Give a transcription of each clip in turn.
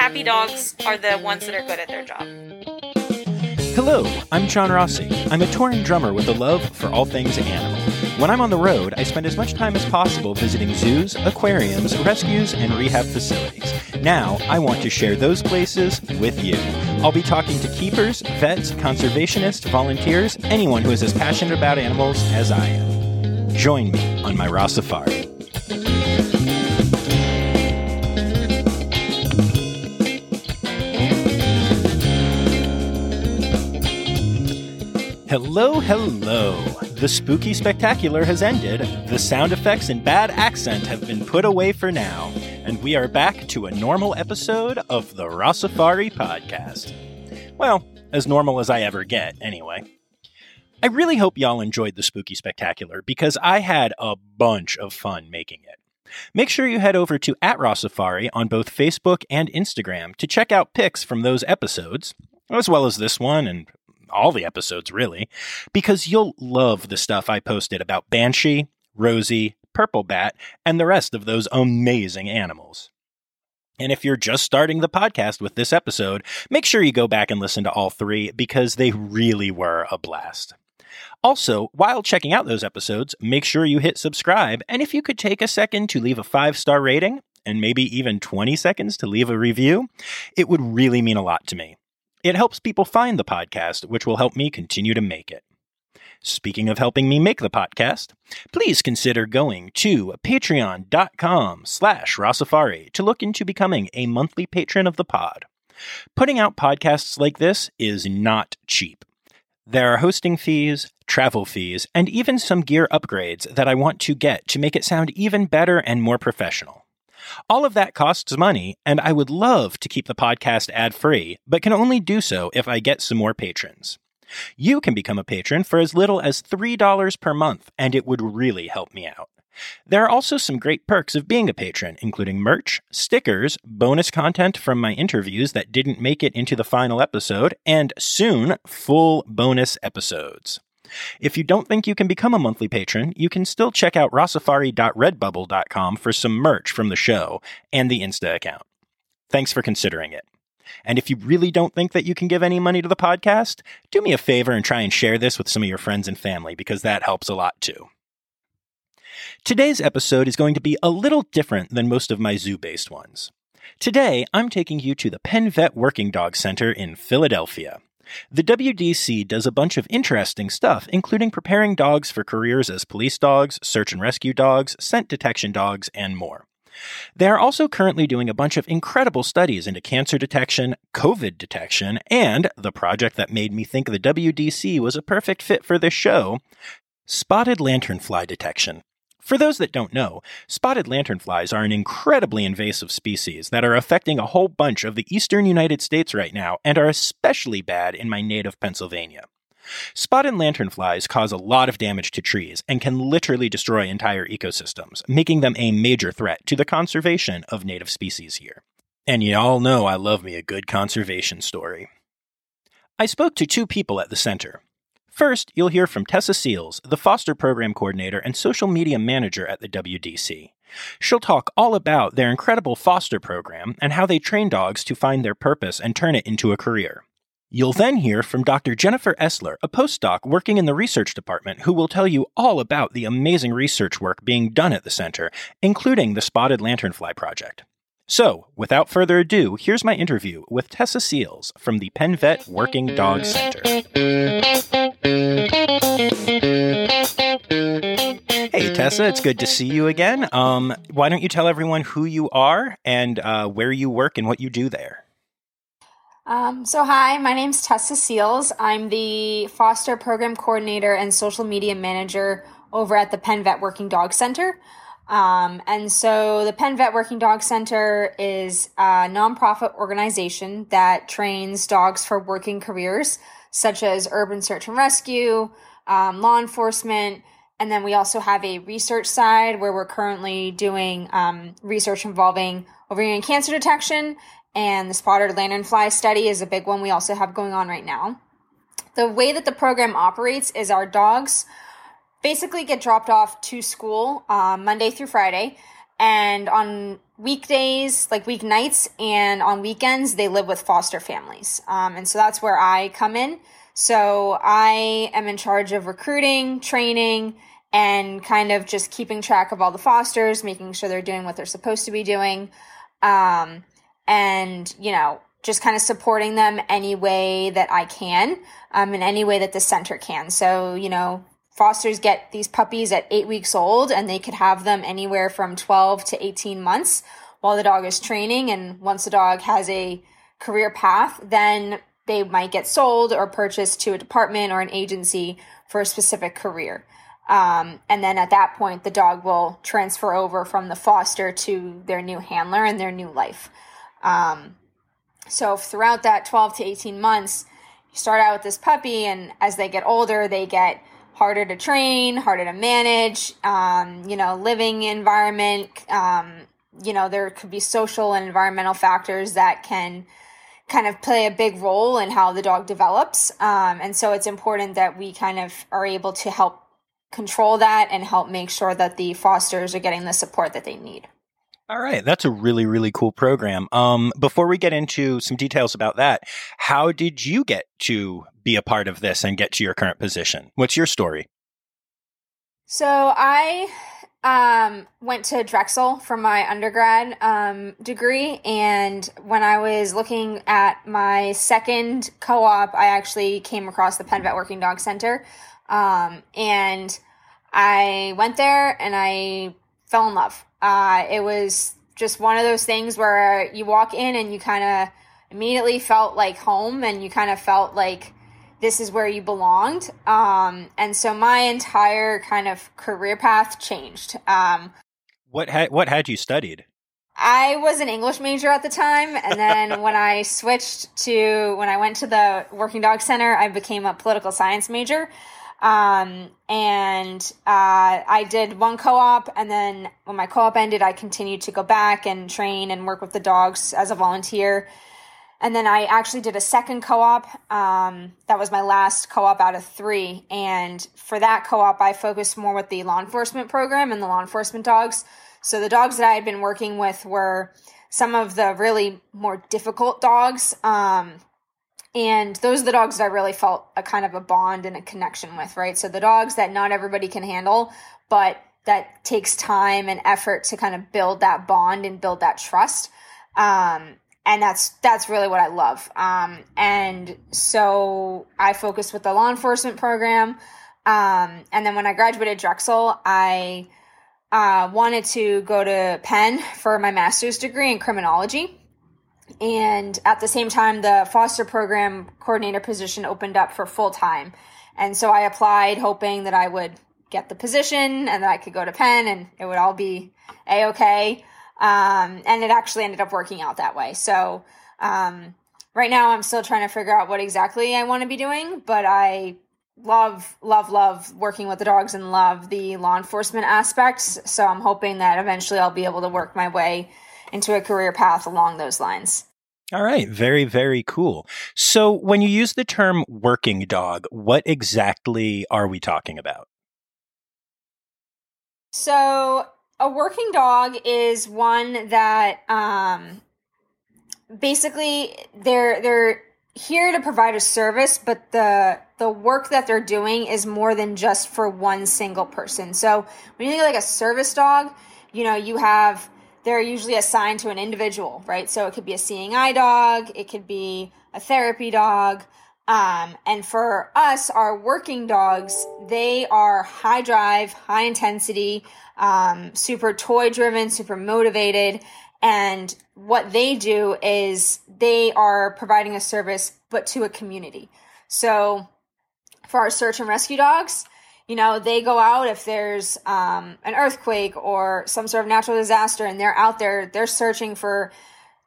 happy dogs are the ones that are good at their job. Hello, I'm John Rossi. I'm a touring drummer with a love for all things animal. When I'm on the road, I spend as much time as possible visiting zoos, aquariums, rescues, and rehab facilities. Now, I want to share those places with you. I'll be talking to keepers, vets, conservationists, volunteers, anyone who is as passionate about animals as I am. Join me on my Rossafari. Hello. The spooky spectacular has ended. The sound effects and bad accent have been put away for now, and we are back to a normal episode of the Rossafari podcast. Well, as normal as I ever get, anyway. I really hope y'all enjoyed the spooky spectacular because I had a bunch of fun making it. Make sure you head over to at Rossafari on both Facebook and Instagram to check out pics from those episodes, as well as this one and all the episodes really, because you'll love the stuff I posted about Banshee, Rosie, Purple Bat, and the rest of those amazing animals. And if you're just starting the podcast with this episode, make sure you go back and listen to all three because they really were a blast. Also, while checking out those episodes, make sure you hit subscribe, and if you could take a second to leave a five star rating, and maybe even 20 seconds to leave a review, it would really mean a lot to me. It helps people find the podcast, which will help me continue to make it. Speaking of helping me make the podcast, please consider going to patreon.com slash rossafari to look into becoming a monthly patron of the pod. Putting out podcasts like this is not cheap. There are hosting fees, travel fees, and even some gear upgrades that I want to get to make it sound even better and more professional. All of that costs money, and I would love to keep the podcast ad free, but can only do so if I get some more patrons. You can become a patron for as little as $3 per month, and it would really help me out. There are also some great perks of being a patron, including merch, stickers, bonus content from my interviews that didn't make it into the final episode, and soon, full bonus episodes. If you don't think you can become a monthly patron, you can still check out rossafari.redbubble.com for some merch from the show and the Insta account. Thanks for considering it. And if you really don't think that you can give any money to the podcast, do me a favor and try and share this with some of your friends and family because that helps a lot too. Today's episode is going to be a little different than most of my zoo based ones. Today, I'm taking you to the Penn Vet Working Dog Center in Philadelphia. The WDC does a bunch of interesting stuff, including preparing dogs for careers as police dogs, search and rescue dogs, scent detection dogs, and more. They are also currently doing a bunch of incredible studies into cancer detection, COVID detection, and the project that made me think the WDC was a perfect fit for this show spotted lanternfly detection. For those that don't know, spotted lanternflies are an incredibly invasive species that are affecting a whole bunch of the eastern United States right now and are especially bad in my native Pennsylvania. Spotted lanternflies cause a lot of damage to trees and can literally destroy entire ecosystems, making them a major threat to the conservation of native species here. And you all know I love me a good conservation story. I spoke to two people at the center First, you'll hear from Tessa Seals, the foster program coordinator and social media manager at the WDC. She'll talk all about their incredible foster program and how they train dogs to find their purpose and turn it into a career. You'll then hear from Dr. Jennifer Essler, a postdoc working in the research department, who will tell you all about the amazing research work being done at the center, including the Spotted Lanternfly Project. So, without further ado, here's my interview with Tessa Seals from the Penn Vet Working Dog Center. Hey, Tessa, it's good to see you again. Um, why don't you tell everyone who you are and uh, where you work and what you do there? Um, so, hi, my name's Tessa Seals. I'm the foster program coordinator and social media manager over at the Penn Vet Working Dog Center. Um, and so, the Penn Vet Working Dog Center is a nonprofit organization that trains dogs for working careers such as urban search and rescue, um, law enforcement, and then we also have a research side where we're currently doing um, research involving ovarian cancer detection, and the spotted lanternfly study is a big one we also have going on right now. The way that the program operates is our dogs basically get dropped off to school uh, Monday through Friday, and on weekdays, like weeknights, and on weekends, they live with foster families. Um, and so that's where I come in. So I am in charge of recruiting, training, and kind of just keeping track of all the fosters, making sure they're doing what they're supposed to be doing. Um, and, you know, just kind of supporting them any way that I can, um, in any way that the center can. So, you know, fosters get these puppies at eight weeks old and they could have them anywhere from 12 to 18 months while the dog is training. And once the dog has a career path, then they might get sold or purchased to a department or an agency for a specific career. Um, and then at that point, the dog will transfer over from the foster to their new handler and their new life. Um, so throughout that 12 to 18 months, you start out with this puppy, and as they get older, they get harder to train, harder to manage, um, you know, living environment. Um, you know, there could be social and environmental factors that can kind of play a big role in how the dog develops. Um, and so it's important that we kind of are able to help control that and help make sure that the fosters are getting the support that they need. All right, that's a really really cool program. Um, before we get into some details about that, how did you get to be a part of this and get to your current position? What's your story? So I um, went to Drexel for my undergrad um, degree, and when I was looking at my second co-op, I actually came across the Penn Vet Working Dog Center, um, and I went there and I fell in love. Uh, it was just one of those things where you walk in and you kind of immediately felt like home and you kind of felt like this is where you belonged. Um, and so my entire kind of career path changed. Um, what had what had you studied? I was an English major at the time, and then when I switched to when I went to the Working Dog Center, I became a political science major. Um, and uh, I did one co op, and then when my co op ended, I continued to go back and train and work with the dogs as a volunteer. And then I actually did a second co op. Um, that was my last co op out of three. And for that co op, I focused more with the law enforcement program and the law enforcement dogs. So the dogs that I had been working with were some of the really more difficult dogs. Um, and those are the dogs that I really felt a kind of a bond and a connection with, right? So the dogs that not everybody can handle, but that takes time and effort to kind of build that bond and build that trust. Um, and that's that's really what I love. Um, and so I focused with the law enforcement program. Um, and then when I graduated Drexel, I uh, wanted to go to Penn for my master's degree in criminology. And at the same time, the foster program coordinator position opened up for full time. And so I applied hoping that I would get the position and that I could go to Penn and it would all be a okay. Um, and it actually ended up working out that way. So um, right now, I'm still trying to figure out what exactly I want to be doing, but I love, love, love working with the dogs and love the law enforcement aspects. So I'm hoping that eventually I'll be able to work my way into a career path along those lines. All right, very, very cool. So, when you use the term working dog, what exactly are we talking about? So, a working dog is one that um, basically they're they're here to provide a service, but the the work that they're doing is more than just for one single person. So, when you think like a service dog, you know, you have they're usually assigned to an individual, right? So it could be a seeing eye dog, it could be a therapy dog. Um, and for us, our working dogs, they are high drive, high intensity, um, super toy driven, super motivated. And what they do is they are providing a service, but to a community. So for our search and rescue dogs, you know, they go out if there's um, an earthquake or some sort of natural disaster and they're out there, they're searching for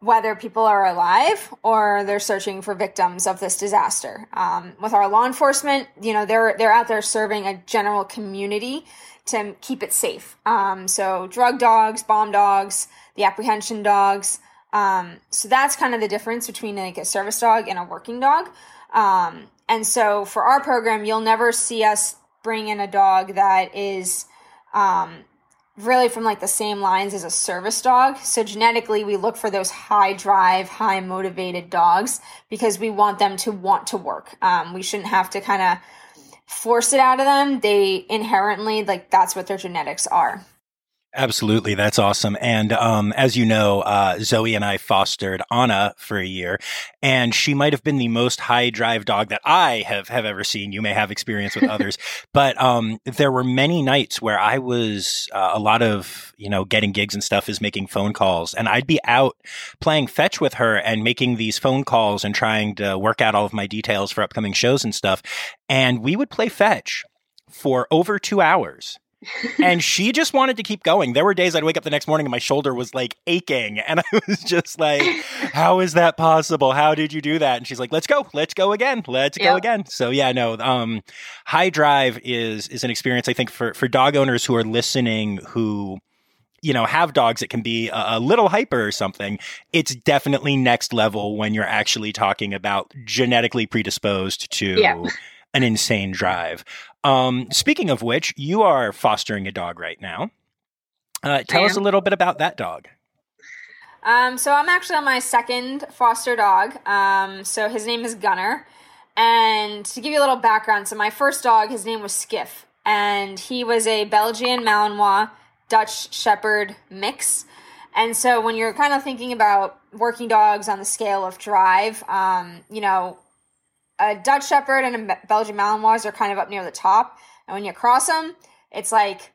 whether people are alive or they're searching for victims of this disaster. Um, with our law enforcement, you know, they're, they're out there serving a general community to keep it safe. Um, so drug dogs, bomb dogs, the apprehension dogs. Um, so that's kind of the difference between like a service dog and a working dog. Um, and so for our program, you'll never see us bring in a dog that is um, really from like the same lines as a service dog. So genetically, we look for those high drive, high motivated dogs because we want them to want to work. Um, we shouldn't have to kind of force it out of them. They inherently, like, that's what their genetics are. Absolutely. That's awesome. And um, as you know, uh, Zoe and I fostered Anna for a year, and she might have been the most high drive dog that I have, have ever seen. You may have experience with others, but um, there were many nights where I was uh, a lot of, you know, getting gigs and stuff is making phone calls, and I'd be out playing fetch with her and making these phone calls and trying to work out all of my details for upcoming shows and stuff. And we would play fetch for over two hours and she just wanted to keep going. There were days I'd wake up the next morning and my shoulder was like aching. And I was just like, how is that possible? How did you do that? And she's like, let's go. Let's go again. Let's go again. So yeah, no, um, high drive is, is an experience I think for, for dog owners who are listening who, you know, have dogs that can be a, a, little hyper or something, it's definitely next level when you're actually talking about genetically predisposed to yeah. an insane drive. Um, speaking of which, you are fostering a dog right now. Uh, tell us a little bit about that dog. Um, so I'm actually on my second foster dog. Um, so his name is Gunner. And to give you a little background, so my first dog, his name was Skiff, and he was a Belgian Malinois Dutch Shepherd mix. And so when you're kind of thinking about working dogs on the scale of drive, um, you know, a Dutch Shepherd and a Belgian Malinois are kind of up near the top, and when you cross them, it's like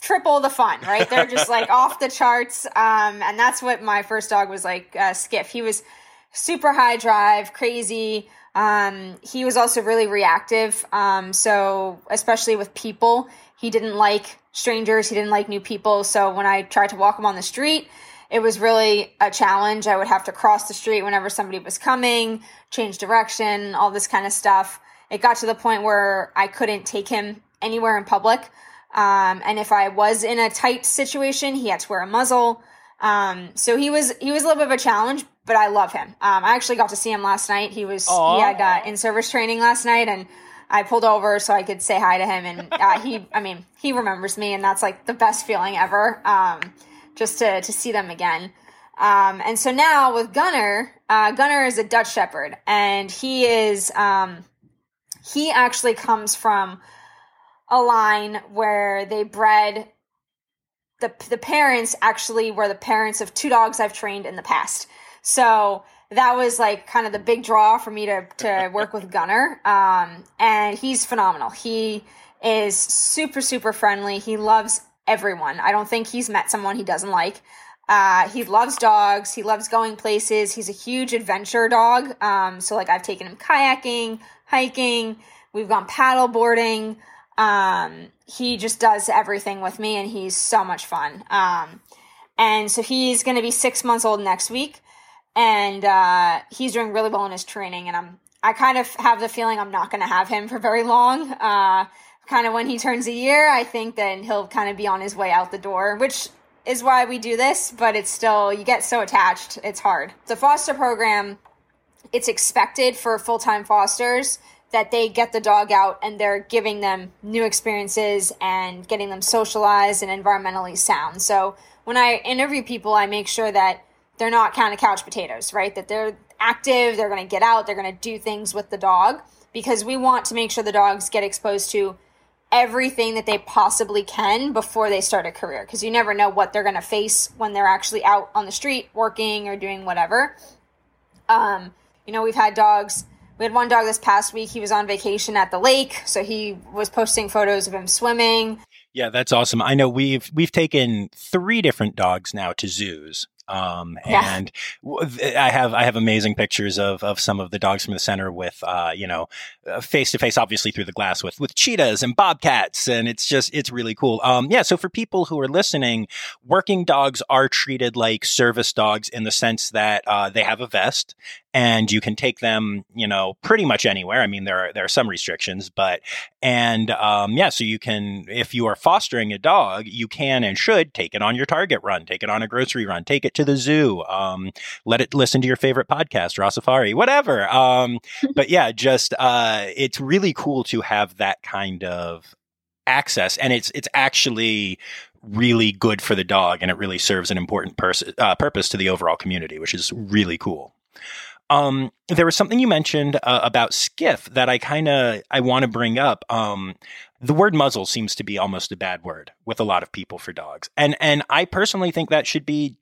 triple the fun, right? They're just like off the charts, um, and that's what my first dog was like. Uh, Skiff, he was super high drive, crazy. Um, he was also really reactive, um, so especially with people, he didn't like strangers, he didn't like new people. So when I tried to walk him on the street, it was really a challenge. I would have to cross the street whenever somebody was coming, change direction, all this kind of stuff. It got to the point where I couldn't take him anywhere in public. Um, and if I was in a tight situation, he had to wear a muzzle. Um, so he was he was a little bit of a challenge, but I love him. Um, I actually got to see him last night. He was Aww. he had uh, in service training last night, and I pulled over so I could say hi to him. And uh, he, I mean, he remembers me, and that's like the best feeling ever. Um, just to to see them again. Um, and so now with Gunner, uh, Gunner is a Dutch Shepherd, and he is um, he actually comes from a line where they bred the the parents actually were the parents of two dogs I've trained in the past. So that was like kind of the big draw for me to to work with Gunner. Um, and he's phenomenal. He is super super friendly. He loves everyone. I don't think he's met someone he doesn't like. Uh, he loves dogs. He loves going places. He's a huge adventure dog. Um, so like I've taken him kayaking, hiking. We've gone paddle boarding. Um, he just does everything with me, and he's so much fun. Um, and so he's going to be six months old next week, and uh, he's doing really well in his training. And I'm I kind of have the feeling I'm not going to have him for very long. Uh, kind of when he turns a year, I think then he'll kind of be on his way out the door, which is why we do this, but it's still, you get so attached, it's hard. The foster program, it's expected for full time fosters that they get the dog out and they're giving them new experiences and getting them socialized and environmentally sound. So when I interview people, I make sure that they're not kind of couch potatoes, right? That they're active, they're going to get out, they're going to do things with the dog because we want to make sure the dogs get exposed to everything that they possibly can before they start a career because you never know what they're going to face when they're actually out on the street working or doing whatever. Um, you know, we've had dogs. We had one dog this past week. He was on vacation at the lake, so he was posting photos of him swimming. Yeah, that's awesome. I know we've we've taken three different dogs now to zoos. Um, yeah. and I have, I have amazing pictures of, of some of the dogs from the center with, uh, you know, face to face, obviously through the glass with, with cheetahs and bobcats. And it's just, it's really cool. Um, yeah. So for people who are listening, working dogs are treated like service dogs in the sense that, uh, they have a vest and you can take them, you know, pretty much anywhere. I mean, there are there are some restrictions, but and um, yeah, so you can if you are fostering a dog, you can and should take it on your Target run, take it on a grocery run, take it to the zoo, um, let it listen to your favorite podcast, Rossafari, whatever. Um, but yeah, just uh, it's really cool to have that kind of access, and it's it's actually really good for the dog and it really serves an important pers- uh, purpose to the overall community, which is really cool. Um, there was something you mentioned uh, about skiff that I kind of I want to bring up. Um, the word muzzle seems to be almost a bad word with a lot of people for dogs, and and I personally think that should be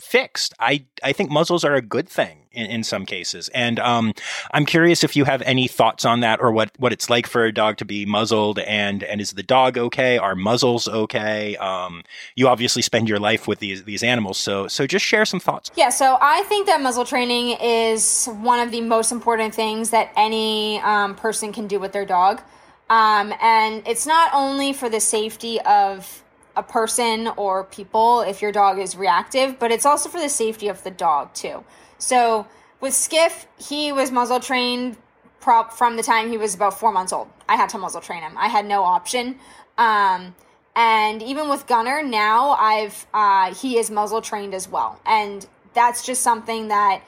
fixed. I, I think muzzles are a good thing in, in some cases. And um, I'm curious if you have any thoughts on that or what, what it's like for a dog to be muzzled and, and is the dog okay? Are muzzles okay? Um, you obviously spend your life with these, these animals. So, so just share some thoughts. Yeah. So I think that muzzle training is one of the most important things that any um, person can do with their dog. Um, and it's not only for the safety of a person or people if your dog is reactive, but it's also for the safety of the dog too. So with Skiff, he was muzzle trained prop from the time he was about four months old. I had to muzzle train him. I had no option. Um, and even with Gunner now, I've uh, he is muzzle trained as well, and that's just something that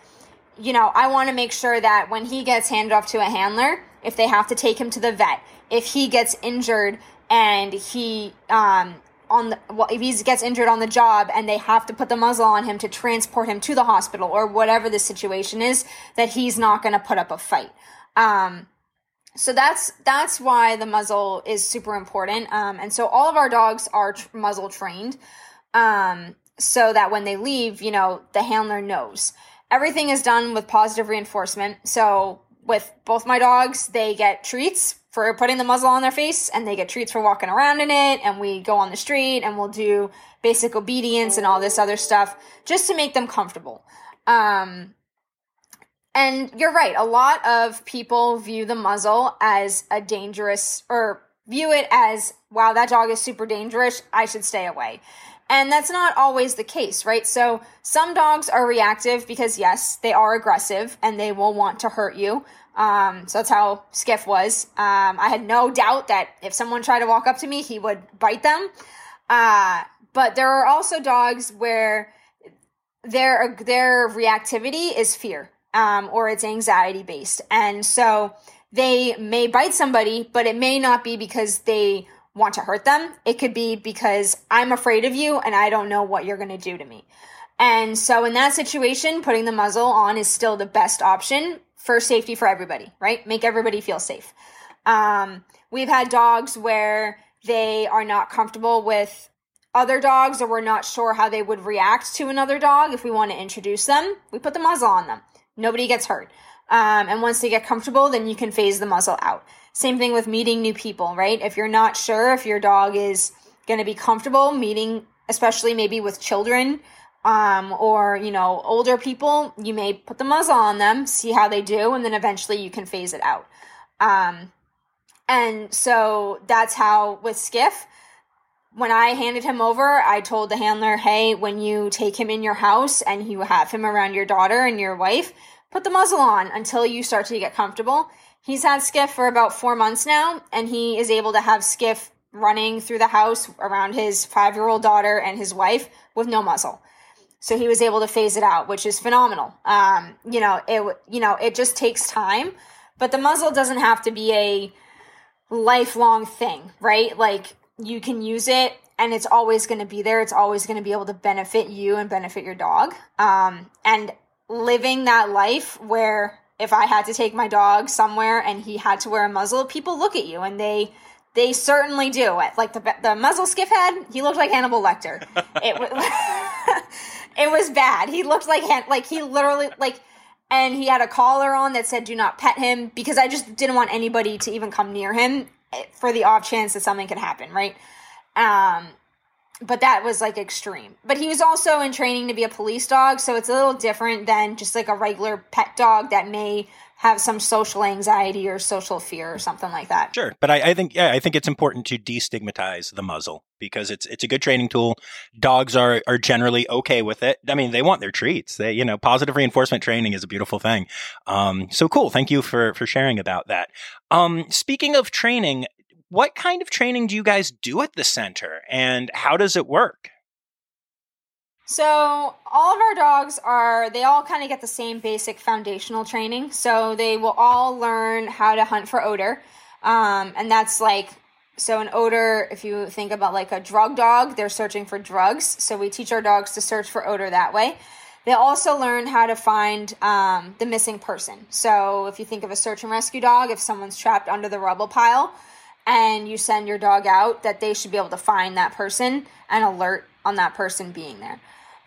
you know I want to make sure that when he gets handed off to a handler, if they have to take him to the vet, if he gets injured and he um, on the well, if he gets injured on the job and they have to put the muzzle on him to transport him to the hospital or whatever the situation is that he's not going to put up a fight. Um, so that's that's why the muzzle is super important. Um, and so all of our dogs are tr- muzzle trained. Um, so that when they leave you know the handler knows. Everything is done with positive reinforcement. So with both my dogs they get treats for putting the muzzle on their face and they get treats for walking around in it and we go on the street and we'll do basic obedience and all this other stuff just to make them comfortable. Um, and you're right a lot of people view the muzzle as a dangerous or view it as wow that dog is super dangerous i should stay away. And that's not always the case right? So some dogs are reactive because yes they are aggressive and they will want to hurt you um, so that's how Skiff was. Um, I had no doubt that if someone tried to walk up to me, he would bite them. Uh, but there are also dogs where their their reactivity is fear, um, or it's anxiety based, and so they may bite somebody, but it may not be because they want to hurt them. It could be because I'm afraid of you and I don't know what you're going to do to me. And so in that situation, putting the muzzle on is still the best option for safety for everybody, right? Make everybody feel safe. Um, we've had dogs where they are not comfortable with other dogs or we're not sure how they would react to another dog if we want to introduce them. We put the muzzle on them. Nobody gets hurt. Um, and once they get comfortable, then you can phase the muzzle out. Same thing with meeting new people, right? If you're not sure if your dog is going to be comfortable meeting, especially maybe with children, um, or you know older people you may put the muzzle on them see how they do and then eventually you can phase it out. Um, and so that's how with skiff when i handed him over i told the handler hey when you take him in your house and you have him around your daughter and your wife put the muzzle on until you start to get comfortable. He's had skiff for about four months now and he is able to have skiff running through the house around his five year old daughter and his wife with no muzzle so he was able to phase it out, which is phenomenal. Um, you know, it you know it just takes time, but the muzzle doesn't have to be a lifelong thing, right? Like you can use it and it's always going to be there. It's always going to be able to benefit you and benefit your dog. Um, and living that life where if I had to take my dog somewhere and he had to wear a muzzle, people look at you and they they certainly do. Like the the muzzle skiff head, he looked like Hannibal Lecter. It was it was bad. He looked like like he literally like and he had a collar on that said do not pet him because I just didn't want anybody to even come near him eh, for the off chance that something could happen, right? Um but that was like extreme. But he was also in training to be a police dog, so it's a little different than just like a regular pet dog that may have some social anxiety or social fear or something like that. Sure, but I, I, think yeah, I think it's important to destigmatize the muzzle because it's it's a good training tool. Dogs are are generally okay with it. I mean, they want their treats. They you know, positive reinforcement training is a beautiful thing. Um, so cool. Thank you for for sharing about that. Um, speaking of training, what kind of training do you guys do at the center, and how does it work? So all of our dogs are they all kind of get the same basic foundational training. So they will all learn how to hunt for odor, um, and that's like So, an odor, if you think about like a drug dog, they're searching for drugs. So, we teach our dogs to search for odor that way. They also learn how to find um, the missing person. So, if you think of a search and rescue dog, if someone's trapped under the rubble pile and you send your dog out, that they should be able to find that person and alert on that person being there.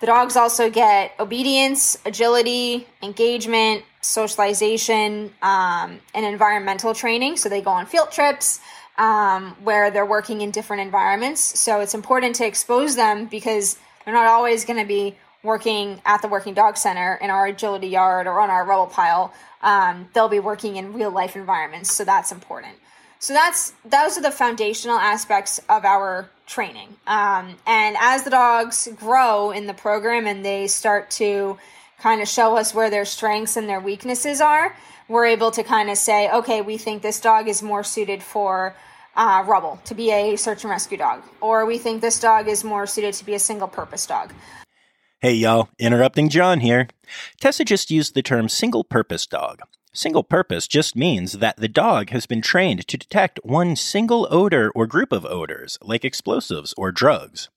The dogs also get obedience, agility, engagement, socialization, um, and environmental training. So they go on field trips um, where they're working in different environments. So it's important to expose them because they're not always going to be working at the working dog center in our agility yard or on our rubble pile. Um, they'll be working in real life environments. So that's important. So that's those are the foundational aspects of our training. Um, and as the dogs grow in the program and they start to kind of show us where their strengths and their weaknesses are, we're able to kind of say, okay, we think this dog is more suited for uh, rubble to be a search and rescue dog, or we think this dog is more suited to be a single purpose dog. Hey, y'all, interrupting John here. Tessa just used the term single purpose dog. Single purpose just means that the dog has been trained to detect one single odor or group of odors, like explosives or drugs.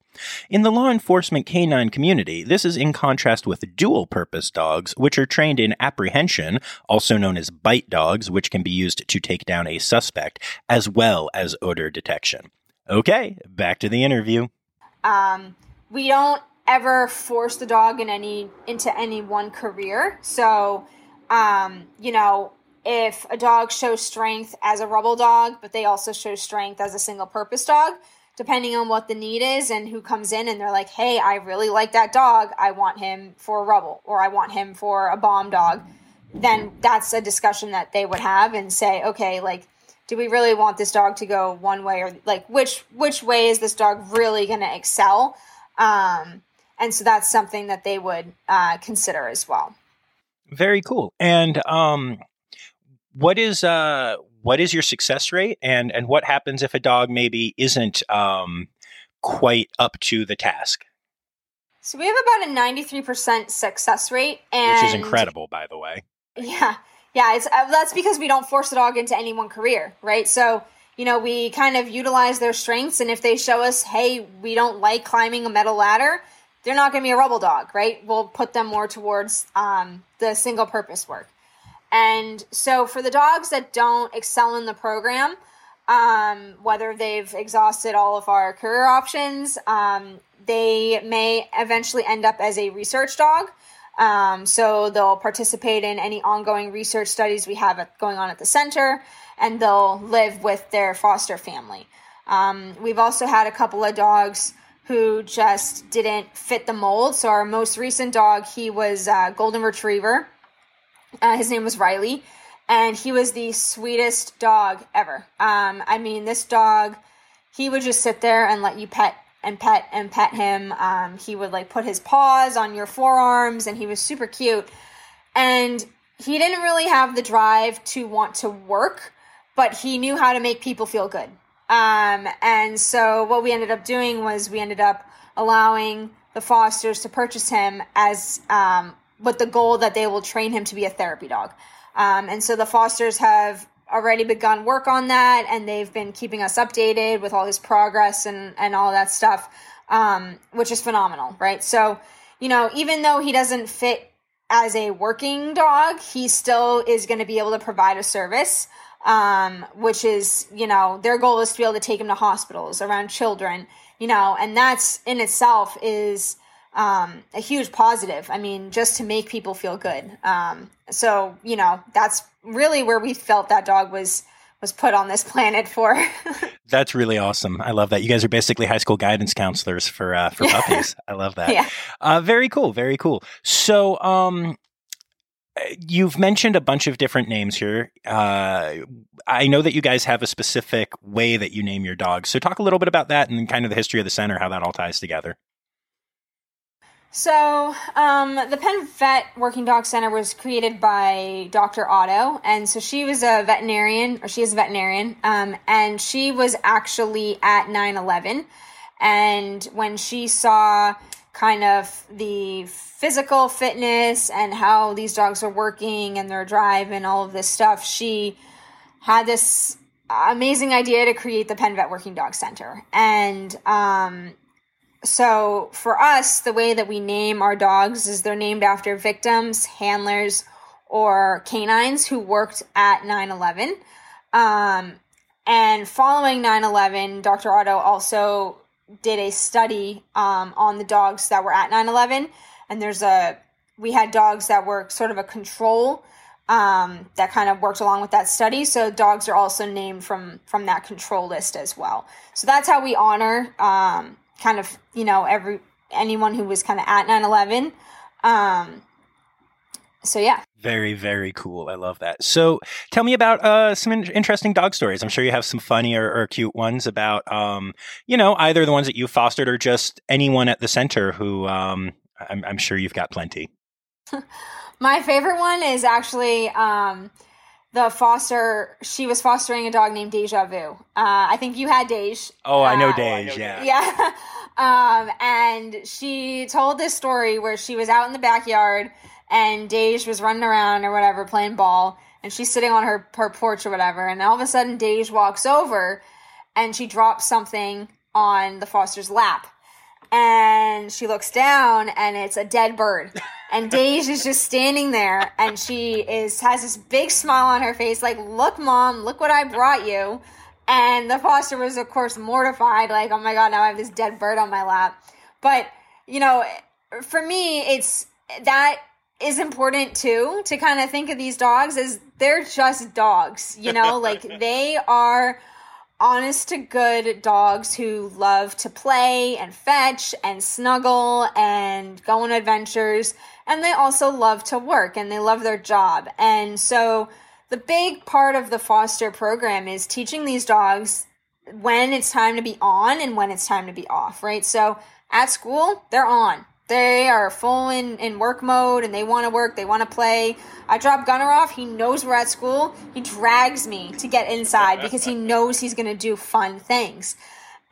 In the law enforcement canine community, this is in contrast with dual purpose dogs, which are trained in apprehension, also known as bite dogs, which can be used to take down a suspect, as well as odor detection. Okay, back to the interview. Um, we don't ever force the dog in any into any one career. So um, you know, if a dog shows strength as a rubble dog, but they also show strength as a single purpose dog, depending on what the need is and who comes in and they're like, hey, I really like that dog. I want him for a rubble or I want him for a bomb dog. Then that's a discussion that they would have and say, okay, like, do we really want this dog to go one way or like which which way is this dog really going to excel? Um, and so that's something that they would uh, consider as well. Very cool. And um, what is uh, what is your success rate, and and what happens if a dog maybe isn't um, quite up to the task? So we have about a ninety three percent success rate, and which is incredible, by the way. Yeah, yeah. It's uh, that's because we don't force the dog into any one career, right? So you know we kind of utilize their strengths, and if they show us, hey, we don't like climbing a metal ladder they're not going to be a rubble dog, right? We'll put them more towards um, the single purpose work. And so for the dogs that don't excel in the program, um, whether they've exhausted all of our career options, um, they may eventually end up as a research dog. Um, so they'll participate in any ongoing research studies we have going on at the center, and they'll live with their foster family. Um, we've also had a couple of dogs who just didn't fit the mold. So our most recent dog, he was a golden retriever. Uh, his name was Riley, and he was the sweetest dog ever. Um, I mean, this dog, he would just sit there and let you pet and pet and pet him. Um, he would like put his paws on your forearms, and he was super cute. And he didn't really have the drive to want to work, but he knew how to make people feel good. Um, and so what we ended up doing was we ended up allowing the Fosters to purchase him as um, with the goal that they will train him to be a therapy dog. Um, and so the Fosters have already begun work on that, and they've been keeping us updated with all his progress and and all that stuff, um, which is phenomenal, right? So you know, even though he doesn't fit as a working dog, he still is going to be able to provide a service um, which is, you know, their goal is to be able to take them to hospitals around children, you know, and that's in itself is um, a huge positive. I mean, just to make people feel good. Um, so, you know, that's really where we felt that dog was was put on this planet for. That's really awesome. I love that. You guys are basically high school guidance counselors for uh, for puppies. I love that. Yeah. Uh, very cool. Very cool. So, um, you've mentioned a bunch of different names here. Uh, I know that you guys have a specific way that you name your dogs. So talk a little bit about that and kind of the history of the center, how that all ties together. So, um, the Penn Vet Working Dog Center was created by Dr. Otto, and so she was a veterinarian, or she is a veterinarian, um, and she was actually at 9 11. And when she saw kind of the physical fitness and how these dogs are working and their drive and all of this stuff, she had this amazing idea to create the Penn Vet Working Dog Center. And um, so for us, the way that we name our dogs is they're named after victims, handlers, or canines who worked at 9 11. Um, and following 9 11, Dr. Otto also did a study um, on the dogs that were at 9 11. And there's a, we had dogs that were sort of a control um, that kind of worked along with that study. So dogs are also named from from that control list as well. So that's how we honor um, kind of you know every anyone who was kind of at 9-11 um, so yeah. Very very cool. I love that. So tell me about uh, some in- interesting dog stories. I'm sure you have some funny or, or cute ones about um, you know either the ones that you fostered or just anyone at the center who um, I'm, I'm sure you've got plenty. My favorite one is actually um, the foster she was fostering a dog named deja vu. Uh, i think you had dej oh i know uh, dej yeah. Yeah. Um, and she told this story where she was out in the backyard and dej was running around or whatever playing ball and she's sitting on her, her porch or whatever and all of a sudden dej walks over and she drops something on the foster's lap. And she looks down and it's a dead bird. And Dej is just standing there and she is has this big smile on her face like look mom look what I brought you. And the foster was of course mortified like oh my god now I have this dead bird on my lap. But you know for me it's that is important too to kind of think of these dogs as they're just dogs you know like they are honest to good dogs who love to play and fetch and snuggle and go on adventures. And they also love to work and they love their job. And so the big part of the foster program is teaching these dogs when it's time to be on and when it's time to be off, right? So at school, they're on. They are full in, in work mode and they want to work, they want to play. I drop Gunner off. He knows we're at school. He drags me to get inside because he knows he's going to do fun things.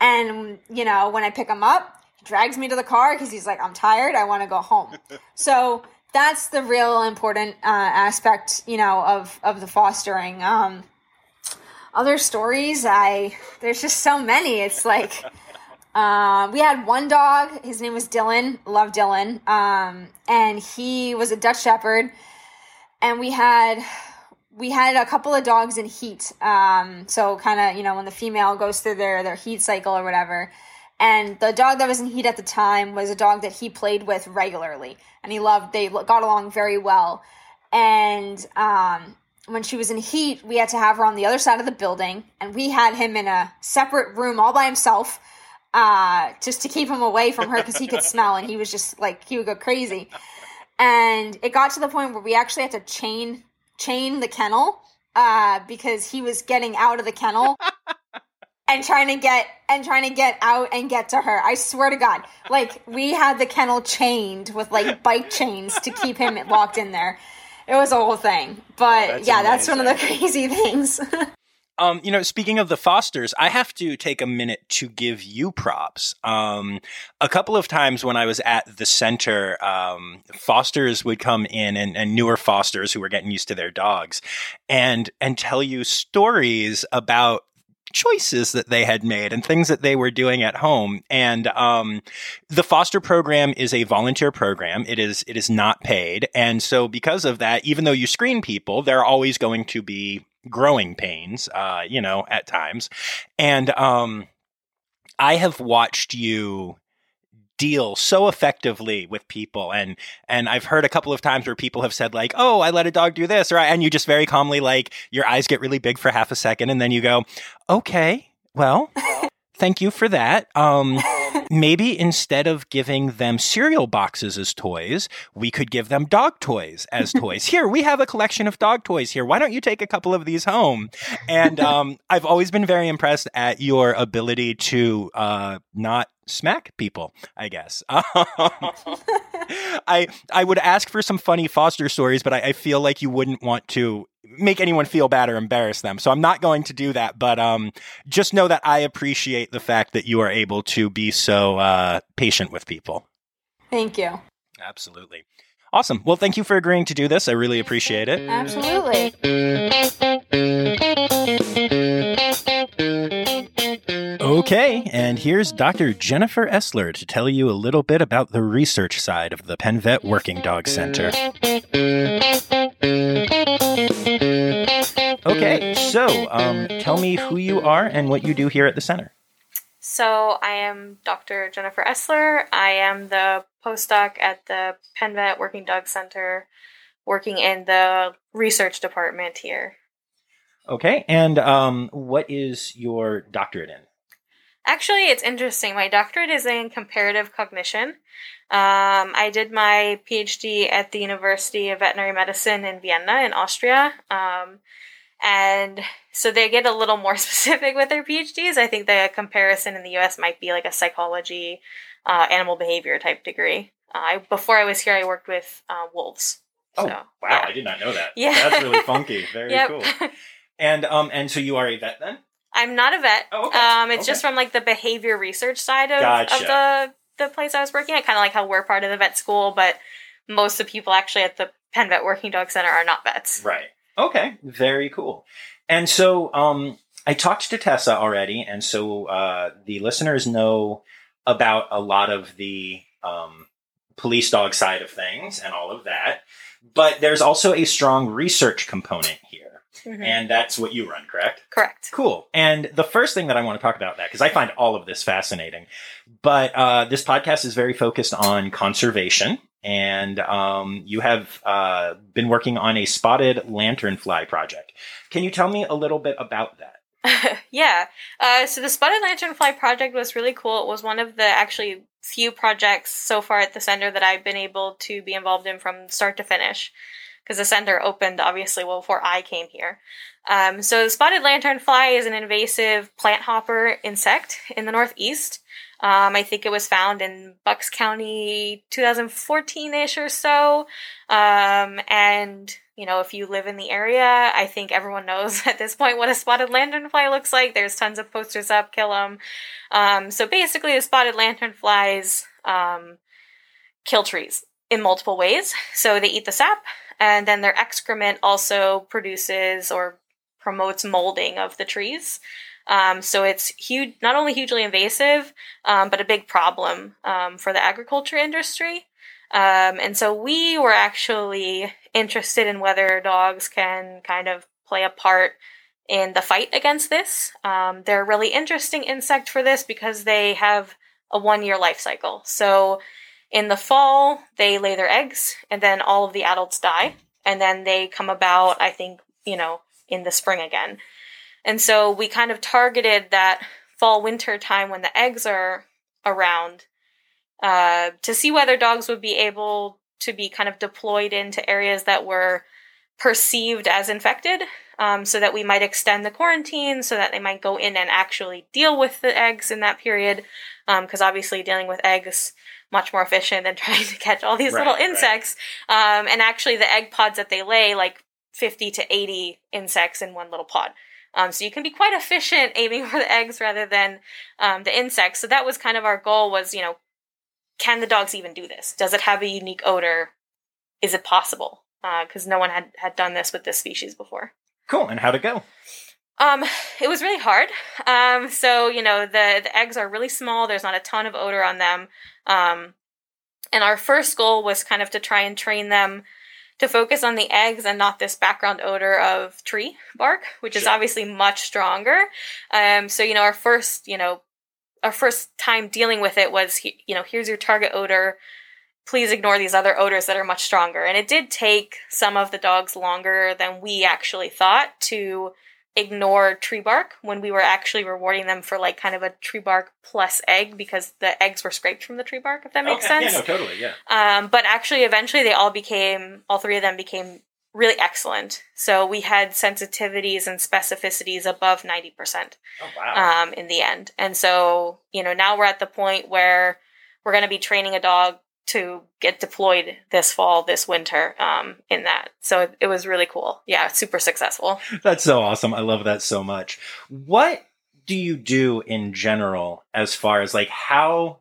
And, you know, when I pick him up, he drags me to the car because he's like, I'm tired. I want to go home. so that's the real important uh, aspect, you know, of, of the fostering. Um, other stories, I, there's just so many. It's like, um, we had one dog. His name was Dylan. Love Dylan. Um, and he was a Dutch Shepherd. And we had we had a couple of dogs in heat. Um, so kind of you know when the female goes through their their heat cycle or whatever. And the dog that was in heat at the time was a dog that he played with regularly, and he loved. They got along very well. And um, when she was in heat, we had to have her on the other side of the building, and we had him in a separate room all by himself uh, just to keep him away from her because he could smell and he was just like he would go crazy. And it got to the point where we actually had to chain chain the kennel uh, because he was getting out of the kennel and trying to get and trying to get out and get to her. I swear to God, like we had the kennel chained with like bike chains to keep him locked in there. It was a whole thing, but That's yeah, that's one of the crazy things. Um, you know, speaking of the Fosters, I have to take a minute to give you props. Um, a couple of times when I was at the center, um, Fosters would come in and, and newer Fosters who were getting used to their dogs and, and tell you stories about choices that they had made and things that they were doing at home. And um, the foster program is a volunteer program. It is it is not paid, and so because of that, even though you screen people, there are always going to be growing pains, uh, you know, at times. And um, I have watched you deal so effectively with people and and I've heard a couple of times where people have said like oh I let a dog do this or and you just very calmly like your eyes get really big for half a second and then you go okay well thank you for that um maybe instead of giving them cereal boxes as toys, we could give them dog toys as toys. Here, we have a collection of dog toys here. Why don't you take a couple of these home? And um, I've always been very impressed at your ability to uh, not smack people, I guess. I I would ask for some funny foster stories, but I, I feel like you wouldn't want to make anyone feel bad or embarrass them. So I'm not going to do that. But um, just know that I appreciate the fact that you are able to be so uh, patient with people. Thank you. Absolutely. Awesome. Well, thank you for agreeing to do this. I really appreciate it. Absolutely. Okay, and here's Dr. Jennifer Essler to tell you a little bit about the research side of the PennVet Working Dog Center. Okay, so um, tell me who you are and what you do here at the center. So, I am Dr. Jennifer Essler. I am the postdoc at the PennVet Working Dog Center, working in the research department here. Okay, and um, what is your doctorate in? Actually, it's interesting. My doctorate is in comparative cognition. Um, I did my PhD at the University of Veterinary Medicine in Vienna, in Austria. Um, and so they get a little more specific with their PhDs. I think the comparison in the US might be like a psychology, uh, animal behavior type degree. Uh, I, before I was here, I worked with uh, wolves. Oh, So, wow, yeah. I did not know that. Yeah. That's really funky. Very Yep. cool. And um, and so you are a vet then? I'm not a vet. Oh, okay. Um, it's Okay. just from like the behavior research side of, Gotcha. of the the place I was working at. Kind of like how we're part of the vet school, but most of the people actually at the Penn Vet Working Dog Center are not vets. Right. Okay. Very cool. And so um, I talked to Tessa already, and so uh, the listeners know about a lot of the um, police dog side of things and all of that. But there's also a strong research component Mhm. and that's what you run, correct? Correct. Cool. And the first thing that I want to talk about that because I find all of this fascinating, but uh, this podcast is very focused on conservation, and um, you have uh, been working on a spotted lanternfly project. Can you tell me a little bit about that? yeah. Uh, so the Spotted Lanternfly project was really cool. It was one of the actually few projects so far at the center that I've been able to be involved in from start to finish. Because the center opened obviously well before I came here. Um, so the spotted lanternfly is an invasive plant hopper insect in the northeast. Um, I think it was found in Bucks County 2014-ish or so. Um, and you know, if you live in the area, I think everyone knows at this point what a spotted lanternfly looks like. There's tons of posters up, kill them. Um, so basically, the spotted lanternflies um, kill trees in multiple ways. So they eat the sap, and then their excrement also produces or promotes molding of the trees. Um, so it's huge, not only hugely invasive, um, but a big problem um, for the agriculture industry. Um, and so we were actually interested in whether dogs can kind of play a part in the fight against this. Um, they're a really interesting insect for this because they have a one year life cycle. So in the fall, they lay their eggs, and then all of the adults die. And then they come about, I think, you know, in the spring again. And so we kind of targeted that fall winter time when the eggs are around uh, to see whether dogs would be able to be kind of deployed into areas that were perceived as infected um, so that we might extend the quarantine so that they might go in and actually deal with the eggs in that period because obviously dealing with eggs much more efficient than trying to catch all these Right, little right. insects. Um, and actually the egg pods that they lay like 50 to 80 insects in one little pod. Um, so you can be quite efficient aiming for the eggs rather than um, the insects. So that was kind of our goal was you know can the dogs even do this? Does it have a unique odor? Is it possible? Because no one had, had done this with this species before. Cool. And how'd it go? Um, it was really hard. Um, so you know the the eggs are really small. There's not a ton of odor on them. Um, and our first goal was kind of to try and train them to focus on the eggs and not this background odor of tree bark, which is Sure. obviously much stronger. Um, so you know our first you know our first time dealing with it was you know here's your target odor please ignore these other odors that are much stronger. And it did take some of the dogs longer than we actually thought to ignore tree bark when we were actually rewarding them for like kind of a tree bark plus egg because the eggs were scraped from the tree bark, if that makes Okay, sense. Yeah, no, totally. Yeah. Um, but actually, eventually, they all became, all three of them became really excellent. So we had sensitivities and specificities above 90% Oh wow. um, in the end. And so, you know, now we're at the point where we're going to be training a dog to get deployed this fall, this winter, um, in that. So it, it was really cool. Yeah, super successful. That's so awesome. I love that so much. What do you do in general as far as like how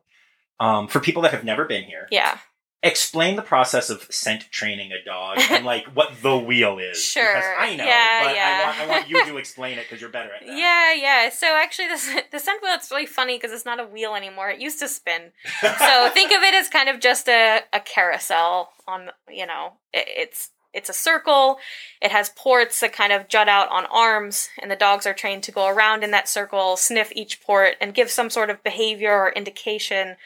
um for people that have never been here Yeah. Explain the process of scent training a dog and like what the wheel is. Sure. Because I know, Yeah, but yeah. I, want, I want you to explain it because you're better at that. Yeah, yeah. So actually, this the scent wheel it's really funny because it's not a wheel anymore. It used to spin. so think of it as kind of just a, a carousel on you know it, it's it's a circle it has ports that kind of jut out on arms and the dogs are trained to go around in that circle sniff each port and give some sort of behavior or indication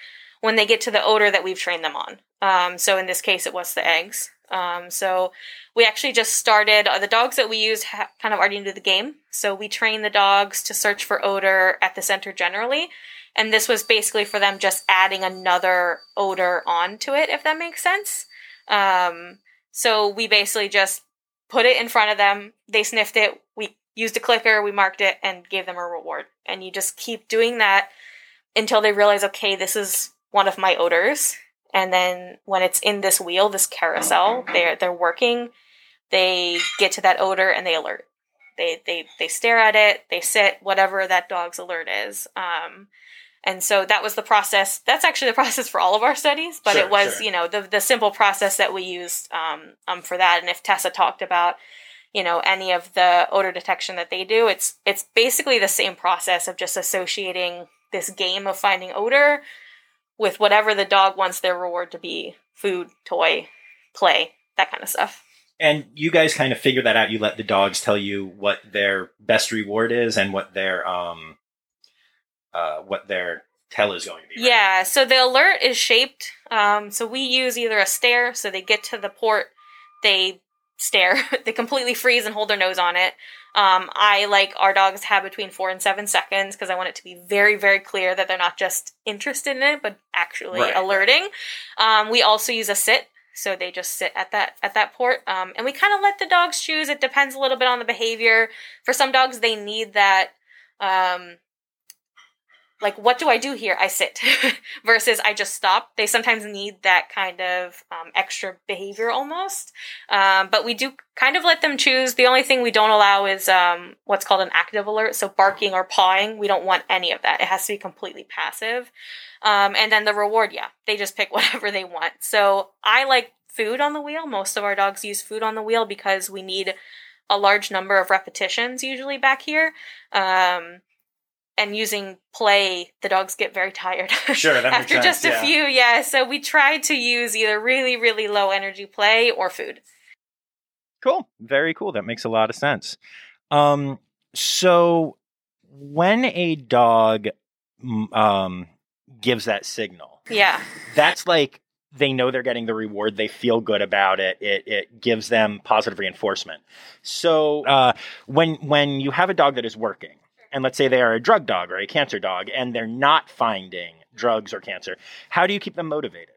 when they get to the odor that we've trained them on. Um, so in this case it was the eggs. Um, so we actually just started uh, the dogs that we use ha- kind of already into the game. So we train the dogs to search for odor at the center generally. And this was basically for them just adding another odor onto it if that makes sense. Um, so we basically just put it in front of them. They sniffed it. We used a clicker. We marked it and gave them a reward. And you just keep doing that until they realize okay this is one of my odors. And then when it's in this wheel this carousel they're they're working. They get to that odor and they alert. They they they stare at it. They sit whatever that dog's alert is. Um, and so that was the process. That's actually the process for all of our studies but Sure, it was sure. you know the, the simple process that we used um, um, for that. And if tessa talked about you know any of the odor detection that they do it's it's basically the same process of just associating this game of finding odor with whatever the dog wants their reward to be food toy play that kind of stuff And you guys kind of figure that out. You let the dogs tell you what their best reward is and what their um uh what their tell is going to be. right? Yeah, so the alert is shaped. Um, so we use either a stare, so they get to the port, they stare, they completely freeze and hold their nose on it. Um, I like our dogs have between four and seven seconds because I want it to be very, very clear that they're not just interested in it, but actually Right. alerting. Um, we also use a sit, so they just sit at that at that port, um, and we kind of let the dogs choose. It depends a little bit on the behavior. For some dogs, they need that. Like what do i do here? I sit. Versus i just stop. They sometimes need that kind of um, extra behavior almost. Um, but we do kind of let them choose. The only thing we don't allow is um, what's called an active alert. So barking or pawing we don't want any of that. It has to be completely passive. Um, and then the reward yeah they just pick whatever they want. So i like food on the wheel. Most of our dogs use food on the wheel because we need a large number of repetitions usually back here. Um, and using play, the dogs get very tired. Sure, that makes After sense, just a yeah. few, yeah. So we tried to use either really, really low energy play or food. Cool. Very cool. That makes a lot of sense. Um, so when a dog mm, um, gives that signal, Yeah. that's like they know they're getting the reward. They feel good about it. It it gives them positive reinforcement. So uh, when when you have a dog that is working, and let's say they are a drug dog or a cancer dog, and they're not finding drugs or cancer, how do you keep them motivated?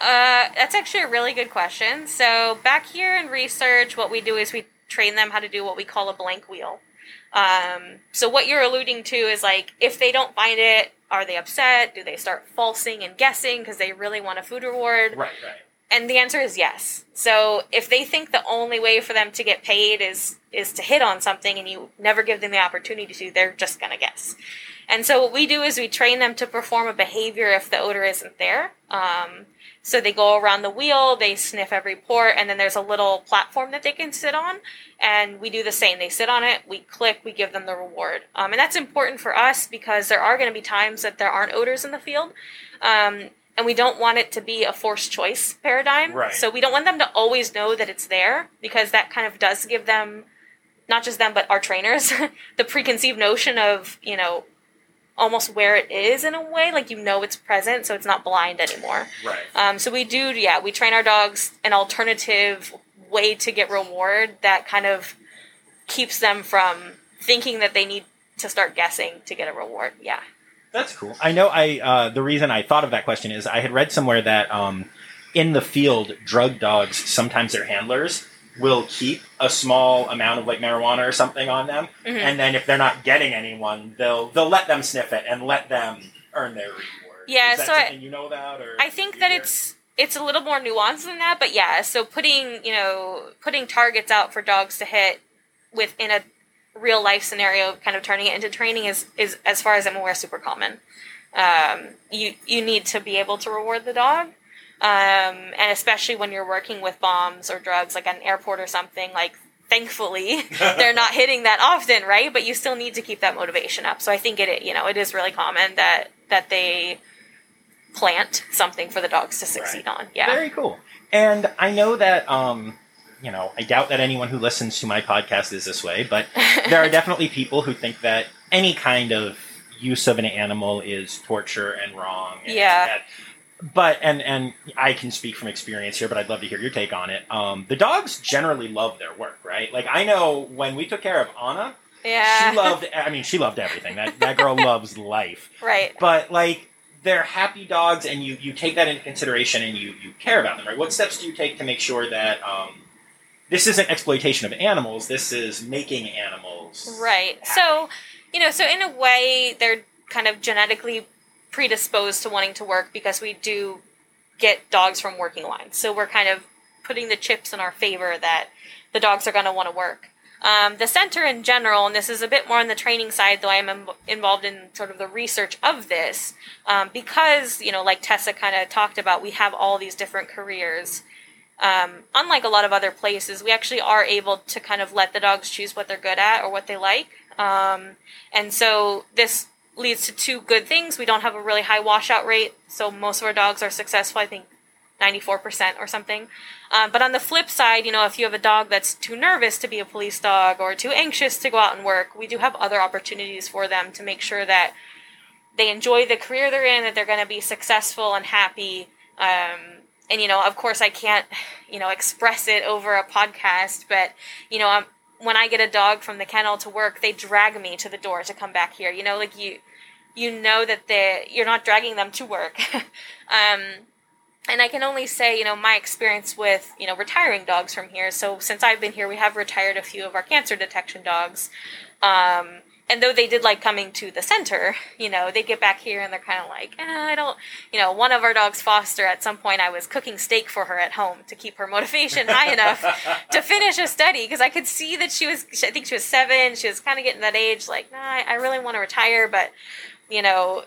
Uh, that's actually a really good question. So back here in research, what we do is we train them how to do what we call a blank wheel. Um, so what you're alluding to is like if they don't find it, are they upset? Do they start falsing and guessing because they really want a food reward? Right, right. And the answer is yes. So if they think the only way for them to get paid is is to hit on something and you never give them the opportunity to, they're just gonna guess. And so what we do is we train them to perform a behavior if the odor isn't there. Um, so they go around the wheel, they sniff every port, and then there's a little platform that they can sit on. And we do the same. They sit on it, we click, we give them the reward. Um, and that's important for us because there are going to be times that there aren't odors in the field. Um, and we don't want it to be a forced choice paradigm. Right. So we don't want them to always know that it's there because that kind of does give them, not just them, but our trainers, the preconceived notion of, you know, almost where it is in a way. Like you know it's present, so it's not blind anymore. Right. Um, so we do, yeah, we train our dogs an alternative way to get reward that kind of keeps them from thinking that they need to start guessing to get a reward. Yeah. That's cool. I know. I uh, the reason I thought of that question is I had read somewhere that um, in the field, drug dogs sometimes their handlers will keep a small amount of like marijuana or something on them, Mhm. and then if they're not getting anyone, they'll they'll let them sniff it and let them earn their reward. Yeah, is that so I- you know about? Or I think that hear? it's it's a little more nuanced than that, but yeah. So putting you know putting targets out for dogs to hit within a real life scenario, kind of turning it into training is is as far as I'm aware super common. Um, you you need to be able to reward the dog. Um, and especially when you're working with bombs or drugs, like an airport or something, like thankfully they're not hitting that often, right? But you still need to keep that motivation up. So I think it, you know, it is really common that that they plant something for the dogs to succeed right. on. Yeah, very cool. And I know that, um, you know, I doubt that anyone who listens to my podcast is this way, but there are definitely people who think that any kind of use of an animal is torture and wrong. And yeah. That, but and and I can speak from experience here, but I'd love to hear your take on it. Um, the dogs generally love their work, right? Like I know when we took care of Anna, yeah, she loved. I mean, she loved everything. That that girl loves life, right? But like they're happy dogs, and you you take that into consideration, and you you care about them, right? What steps do you take to make sure that um, this isn't exploitation of animals? This is making animals, right? Happy. So you know, so in a way, they're kind of genetically predisposed to wanting to work because we do get dogs from working lines. So we're kind of putting the chips in our favor that the dogs are going to want to work. Um, the center in general, and this is a bit more on the training side, though I am Im- involved in sort of the research of this, um, because, you know, like Tessa kind of talked about, we have all these different careers. Um, unlike a lot of other places, we actually are able to kind of let the dogs choose what they're good at or what they like. Um, and so this leads to two good things. We don't have a really high washout rate, so most of our dogs are successful. I think 94% or something. Um, but on the flip side, you know, if you have a dog that's too nervous to be a police dog or too anxious to go out and work, we do have other opportunities for them to make sure that they enjoy the career they're in, that they're going to be successful and happy. Um, and, you know, of course, I can't, you know, express it over a podcast, but, you know, I'm, when I get a dog from the kennel to work, they drag me to the door to come back here. You know, like you, you know that they you're not dragging them to work. um, and I can only say, you know, my experience with you know retiring dogs from here. So since I've been here, we have retired a few of our cancer detection dogs. Um, and though they did like coming to the center, you know, they get back here and they're kind of like, eh, I don't, you know, one of our dogs, Foster, at some point I was cooking steak for her at home to keep her motivation high enough to finish a study because I could see that she was, I think she was seven, she was kind of getting that age, like, nah, I really want to retire, but, you know,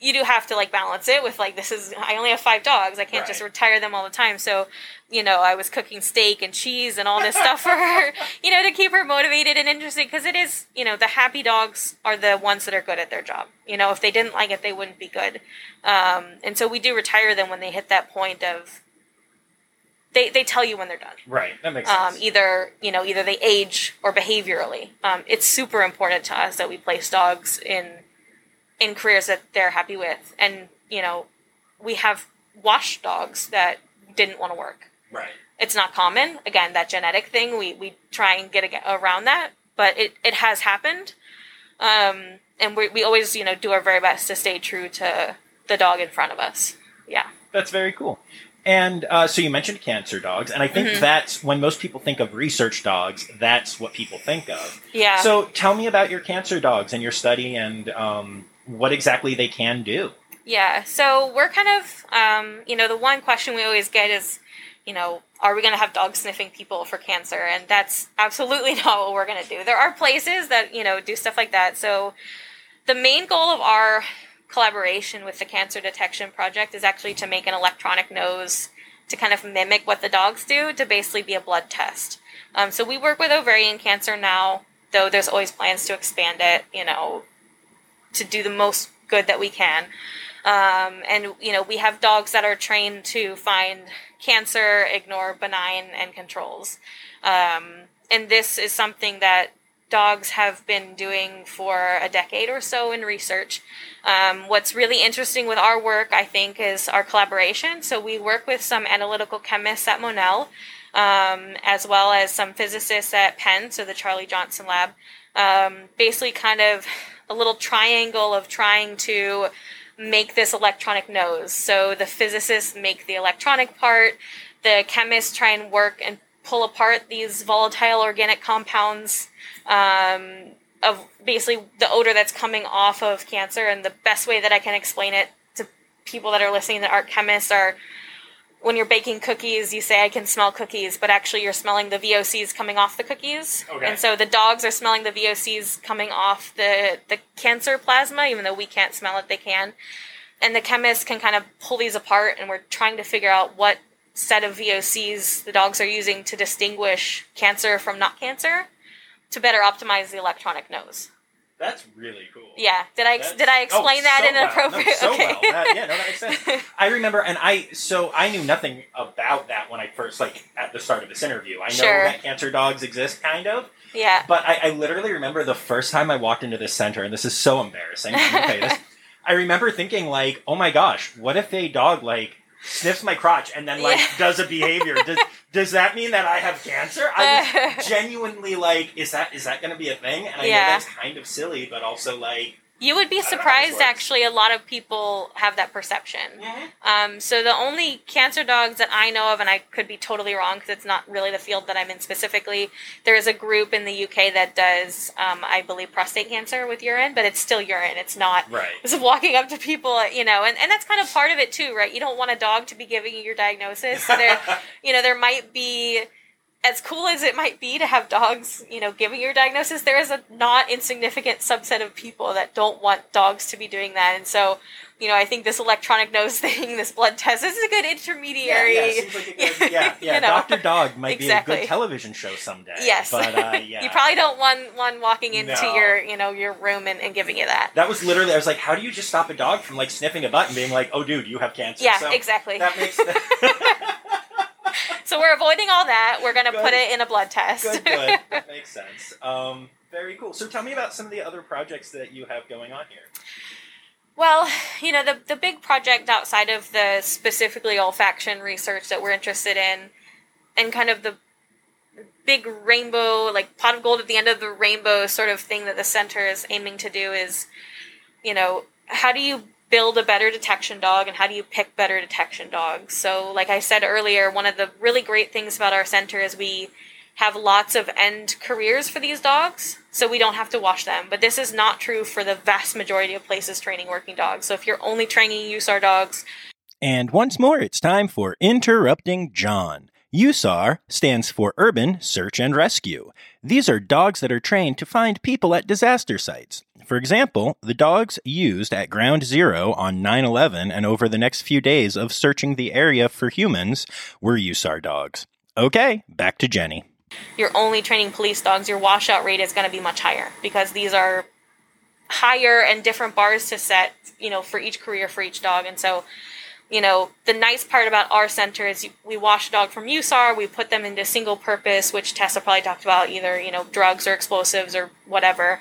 you do have to like balance it with like this is I only have five dogs. I can't right. just retire them all the time. So, you know, I was cooking steak and cheese and all this stuff for her, you know, to keep her motivated and interested because it is, you know, the happy dogs are the ones that are good at their job. You know, if they didn't like it, they wouldn't be good. Um, and so we do retire them when they hit that point of they, they tell you when they're done. Right, that makes um, sense. Either you know, either they age or behaviorally. Um, it's super important to us that we place dogs in in careers that they're happy with. And, you know, we have wash dogs that didn't want to work. Right. It's not common. Again, that genetic thing, we, we try and get around that, but it, it has happened. Um, and we, we always, you know, do our very best to stay true to the dog in front of us. Yeah. That's very cool. And uh, so you mentioned cancer dogs, and I think mm-hmm. that's when most people think of research dogs. That's what people think of. Yeah. So tell me about your cancer dogs and your study, and um, what exactly they can do. Yeah, so we're kind of, um, you know, the one question we always get is, you know, are we going to have dogs sniffing people for cancer? And that's absolutely not what we're going to do. There are places that, you know, do stuff like that. So the main goal of our collaboration with the Cancer Detection Project is actually to make an electronic nose to kind of mimic what the dogs do to basically be a blood test. Um, so we work with ovarian cancer now, though there's always plans to expand it, you know, to do the most good that we can. Um, and you know, we have dogs that are trained to find cancer, ignore benign and controls. Um, and this is something that dogs have been doing for a decade or so in research. Um, what's really interesting with our work, I think, is our collaboration. So we work with some analytical chemists at Monell, um, as well as some physicists at Penn, so the Charlie Johnson Lab. Um, basically, kind of a little triangle of trying to make this electronic nose. So the physicists make the electronic part, the chemists try and work and pull apart these volatile organic compounds um, of basically the odor that's coming off of cancer. And the best way that I can explain it to people that are listening that aren't chemists are when you're baking cookies, you say, I can smell cookies, but actually you're smelling the VOCs coming off the cookies. Okay. And so the dogs are smelling the VOCs coming off the, the cancer plasma, even though we can't smell it, they can. and the chemists can kind of pull these apart, and we're trying to figure out what set of VOCs the dogs are using to distinguish cancer from not cancer to better optimize the electronic nose. That's really cool. Yeah. Did I That's- did I explain oh, that so in an well. No, appropriate? so okay. well. That- yeah, no, that makes sense. I remember, and I so I knew nothing about that when I first like at the start of this interview. I know Sure. that cancer dogs exist, kind of, yeah. but I, I literally remember the first time I walked into this center, and this is so embarrassing. I remember thinking like, oh my gosh, what if a dog like sniffs my crotch and then like Yeah. does a behavior? Does does that mean that I have cancer? I was uh. genuinely like, is that is that going to be a thing? And I know Yeah. that's kind of silly, but also like, You would be I don't know how this surprised, actually. A lot of people have that perception. Um, so the only cancer dogs that I know of, and I could be totally wrong because it's not really the field that I'm in specifically. There is a group in the UK that does, um, I believe, prostate cancer with urine, but it's still urine. It's not. right. It's walking up to people, you know, and, and that's kind of part of it too, right? You don't want a dog to be giving you your diagnosis. So there, you know, there might be, as cool as it might be to have dogs, you know, giving your diagnosis, there is a not insignificant subset of people that don't want dogs to be doing that. And so, you know, I think this electronic nose thing, this blood test, this is a good intermediary. yeah, seems like good, yeah, yeah. You know. Doctor Dog might be a good television show someday. Yes. but uh, yeah, you probably don't want one walking into No. your, you know, your room and, and giving you that. That was literally. I was like, how do you just stop a dog from like sniffing a butt and being like, oh, dude, you have cancer? Yeah, So exactly. That makes so we're avoiding all that. We're going to put it in a blood test. good, good. That makes sense. Um, very cool. So tell me about some of the other projects that you have going on here. Well, you know, the the big project outside of the specifically olfaction research that we're interested in, and kind of the big rainbow, like pot of gold at the end of the rainbow sort of thing that the center is aiming to do is, you know, how do you build a better detection dog and how do you pick better detection dogs? So, like I said earlier, one of the really great things about our center is we have lots of end careers for these dogs, so we don't have to wash them. But this is not true for the vast majority of places training working dogs. So if you're only training USAR dogs, And once more, it's time for Interrupting John. USAR stands for Urban Search and Rescue. These are dogs that are trained to find people at disaster sites. For example, the dogs used at Ground Zero on 9 11 and over the next few days of searching the area for humans were USAR dogs. Okay, back to Jenny. you're only training police dogs, your washout rate is going to be much higher because these are higher and different bars to set, you know, for each career for each dog. And so, you know, the nice part about our center is we wash a dog from USAR, we put them into single purpose, which Tessa probably talked about, either, you know, drugs or explosives or whatever.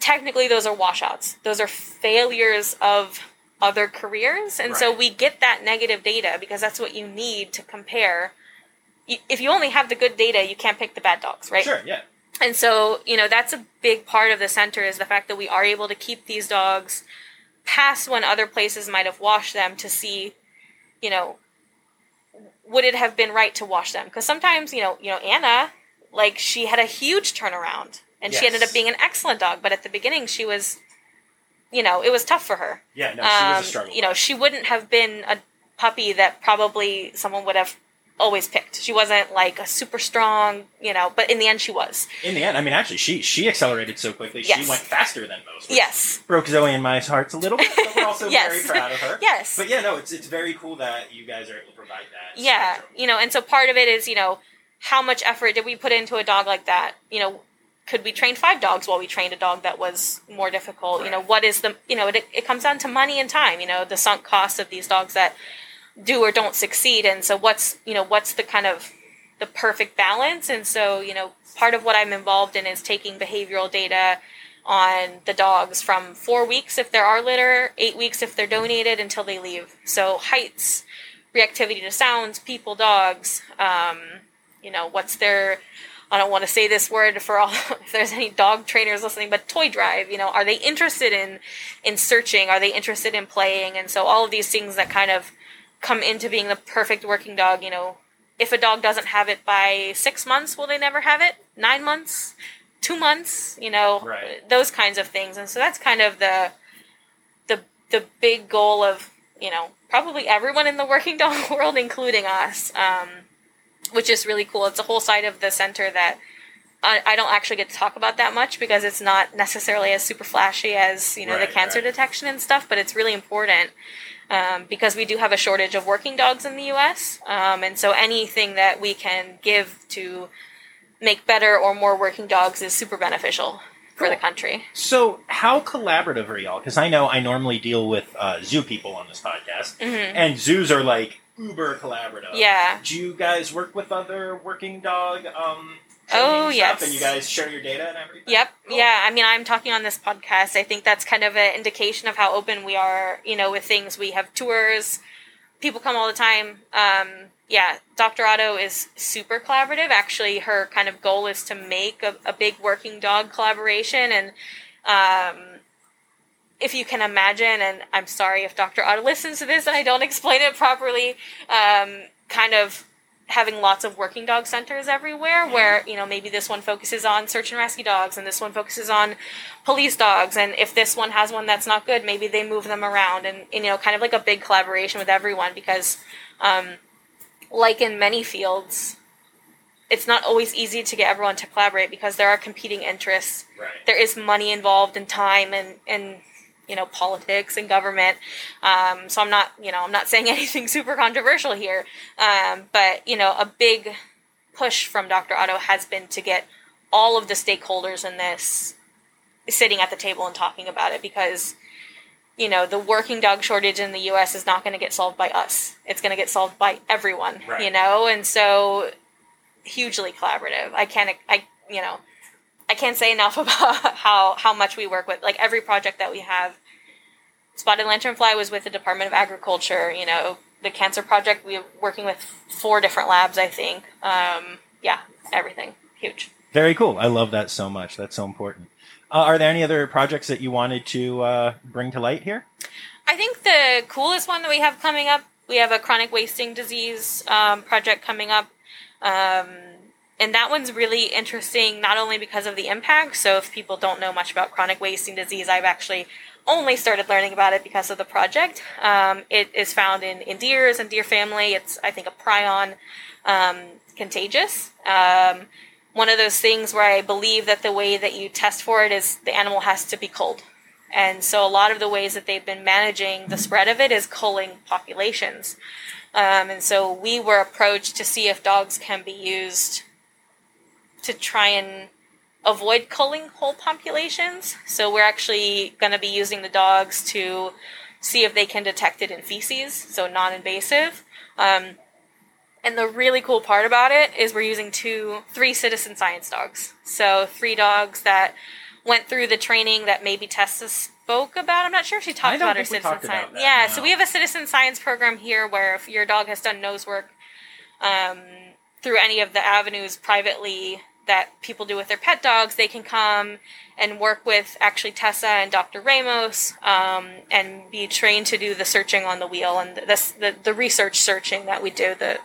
Technically, those are washouts. Those are failures of other careers. And so we get that negative data because that's what you need to compare. If you only have the good data, you can't pick the bad dogs, right? Sure, yeah. And so, you know, that's a big part of the center is the fact that we are able to keep these dogs past when other places might have washed them to see, you know, would it have been right to wash them? Because sometimes, you know, you know, Anna, like she had a huge turnaround and she ended up being an excellent dog, but at the beginning she was, you know, it was tough for her. Yeah, no, she was Um, a struggle. you know, she wouldn't have been a puppy that probably someone would have always picked. She wasn't like a super strong, you know, but in the end she was. in the end, I mean, actually, she she accelerated so quickly. She went faster than most. Yes. broke Zoe and my hearts a little bit, but we're also Yes. very proud of her. Yes. But yeah, no, it's it's very cool that you guys are able to provide that. yeah, spectrum. you know, and so part of it is, you know, how much effort did we put into a dog like that? You know, could we train five dogs while we trained a dog that was more difficult? You know, what is the, you know, it, it comes down to money and time, you know, the sunk cost of these dogs that do or don't succeed. And so what's, you know, what's the kind of the perfect balance? And so, you know, part of what I'm involved in is taking behavioral data on the dogs from four weeks if there are litter, eight weeks if they're donated until they leave. So heights, reactivity to sounds, people, dogs. Um, you know, what's their I don't want to say this word for all if there's any dog trainers listening, but toy drive, you know, are they interested in in searching? Are they interested in playing? And so all of these things that kind of come into being the perfect working dog, you know, if a dog doesn't have it by 6 months, will they never have it? 9 months? 2 months, you know, Right. those kinds of things. And so that's kind of the the the big goal of, you know, probably everyone in the working dog world including us. Um which is really cool. It's a whole side of the center that I, I don't actually get to talk about that much because it's not necessarily as super flashy as you know Right, the cancer right. detection and stuff, but it's really important um, because we do have a shortage of working dogs in the U.S. Um, and so anything that we can give to make better or more working dogs is super beneficial for the country. So, how collaborative are y'all? Because I know I normally deal with uh, zoo people on this podcast, hmm and zoos are like uber collaborative. Yeah. Do you guys work with other working dog? Um, Oh, yes. And you guys share your data and everything. Yep. Cool. Yeah. I mean, I'm talking on this podcast. I think that's kind of an indication of how open we are, you know, with things. We have tours, people come all the time. Um, yeah, Dr. Otto is super collaborative. Actually, her kind of goal is to make a, a big working dog collaboration. And um, if you can imagine, and I'm sorry if Dr. Otto listens to this and I don't explain it properly, um, kind of having lots of working dog centers everywhere where you know maybe this one focuses on search and rescue dogs and this one focuses on police dogs and if this one has one that's not good maybe they move them around and, and, you know kind of like a big collaboration with everyone because um, like in many fields it's not always easy to get everyone to collaborate because there are competing interests Right. there is money involved and time and and you know politics and government. Um, so i'm not you know i'm not saying anything super controversial here. Um, but you know a big push from dr otto has been to get all of the stakeholders in this sitting at the table and talking about it because you know the working dog shortage in the us is not going to get solved by us. It's going to get solved by everyone Right. you know? And so hugely collaborative. I can't i you know I can't say enough about how how much we work with like every project that we have. Spotted lanternfly was with the Department of Agriculture. You know, the cancer project we're working with four different labs. I think. Um, yeah, everything huge. Very cool. I love that so much. That's so important. Uh, are there any other projects that you wanted to uh, bring to light here? I think the coolest one that we have coming up, we have a chronic wasting disease um, project coming up. Um, and that one's really interesting, not only because of the impact. So, if people don't know much about chronic wasting disease, I've actually only started learning about it because of the project. Um, it is found in, in deers and deer family. It's, I think, a prion um, contagious. Um, one of those things where I believe that the way that you test for it is the animal has to be culled. And so a lot of the ways that they've been managing the spread of it is culling populations. Um, and so we were approached to see if dogs can be used to try and avoid culling whole populations. So we're actually going to be using the dogs to see if they can detect it in feces, so non invasive. Um, and the really cool part about it is we're using two, three citizen science dogs. So three dogs that went through the training that maybe Tessa spoke about. I'm not sure if she talked about her citizen science. Yeah, so we have a citizen science program here where if your dog has done nose work um, through any of the avenues privately that people do with their pet dogs, they can come and work with actually Tessa and Dr. Ramos um, and be trained to do the searching on the wheel and the, the, the research searching that we do. The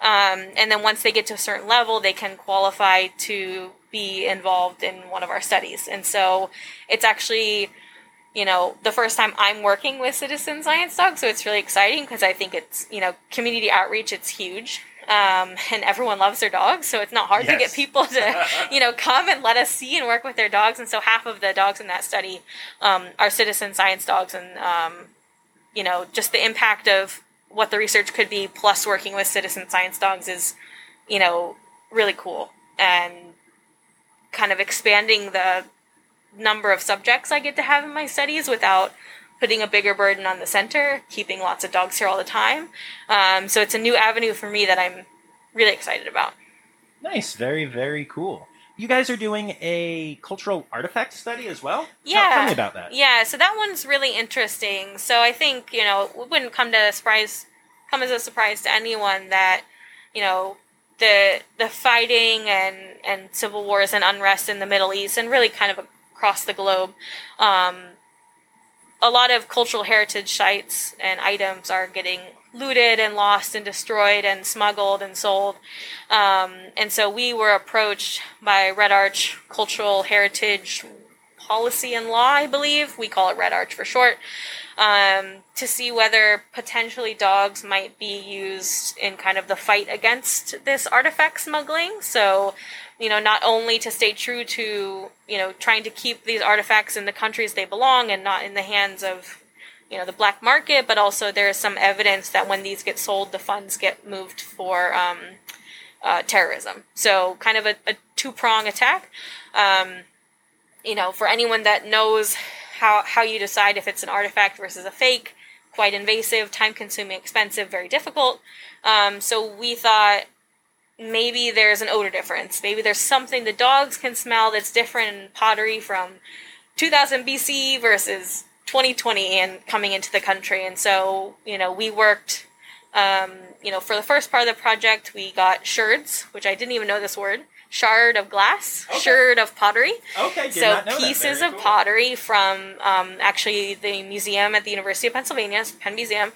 um, and then once they get to a certain level, they can qualify to be involved in one of our studies. And so it's actually, you know, the first time I'm working with citizen science dogs, so it's really exciting because I think it's, you know, community outreach, it's huge. Um, and everyone loves their dogs, so it's not hard to get people to, you know, come and let us see and work with their dogs. And so half of the dogs in that study um, are citizen science dogs, and um, you know, just the impact of what the research could be plus working with citizen science dogs is, you know, really cool and kind of expanding the number of subjects I get to have in my studies without putting a bigger burden on the center, keeping lots of dogs here all the time. Um, so it's a new avenue for me that I'm really excited about. Nice. Very, very cool. You guys are doing a cultural artifact study as well? Yeah. Tell me about that. Yeah, so that one's really interesting. So I think, you know, it wouldn't come to a surprise come as a surprise to anyone that, you know, the the fighting and, and civil wars and unrest in the Middle East and really kind of across the globe, um, a lot of cultural heritage sites and items are getting looted and lost and destroyed and smuggled and sold. Um, and so we were approached by Red Arch Cultural Heritage Policy and Law, I believe. We call it Red Arch for short. um, to see whether potentially dogs might be used in kind of the fight against this artifact smuggling. So, you know, not only to stay true to, you know, trying to keep these artifacts in the countries they belong and not in the hands of, you know, the black market, but also there is some evidence that when these get sold, the funds get moved for um, uh, terrorism. So, kind of a, a two prong attack. Um, you know, for anyone that knows how, how you decide if it's an artifact versus a fake, quite invasive, time consuming, expensive, very difficult. Um, so we thought maybe there's an odor difference. Maybe there's something the dogs can smell that's different in pottery from 2000 BC versus 2020 and coming into the country. And so, you know, we worked, um, you know, for the first part of the project, we got sherds, which I didn't even know this word shard of glass, Okay. shard of pottery. Okay, so not know that. pieces of cool. pottery from um, actually the museum at the University of Pennsylvania, Penn Museum,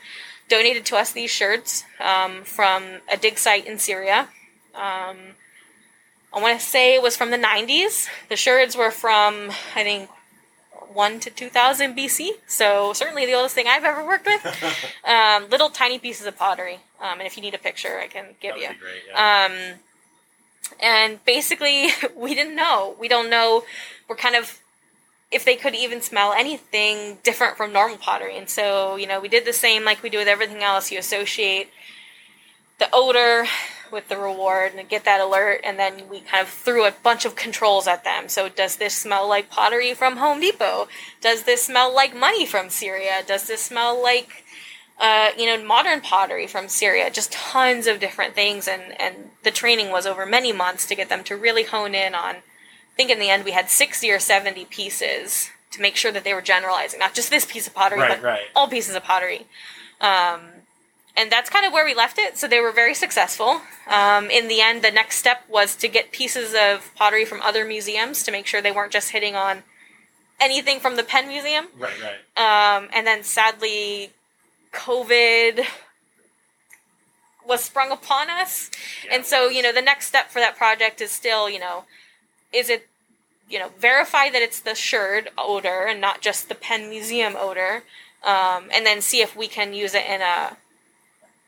donated to us these sherds um, from a dig site in Syria. Um, I want to say it was from the 90s. The sherds were from, I think, 1 to 2000 BC. So certainly the oldest thing I've ever worked with. um, little tiny pieces of pottery. Um, and if you need a picture, I can give you. great. Yeah. Um, and basically, we didn't know. We don't know. We're kind of if they could even smell anything different from normal pottery. And so, you know, we did the same like we do with everything else. You associate the odor with the reward and get that alert, and then we kind of threw a bunch of controls at them. So, does this smell like pottery from Home Depot? Does this smell like money from Syria? Does this smell like uh, you know, modern pottery from Syria, just tons of different things, and and the training was over many months to get them to really hone in on. I think in the end we had sixty or seventy pieces to make sure that they were generalizing, not just this piece of pottery, Right, but right. all pieces of pottery. Um, and that's kind of where we left it. So they were very successful. Um, in the end, the next step was to get pieces of pottery from other museums to make sure they weren't just hitting on anything from the Penn Museum. right, right. Um, and then sadly, COVID was sprung upon us. Yeah, and so, you know, the next step for that project is still, you know, is it, you know, verify that it's the sherd odor and not just the Penn Museum odor. Um, and then see if we can use it in a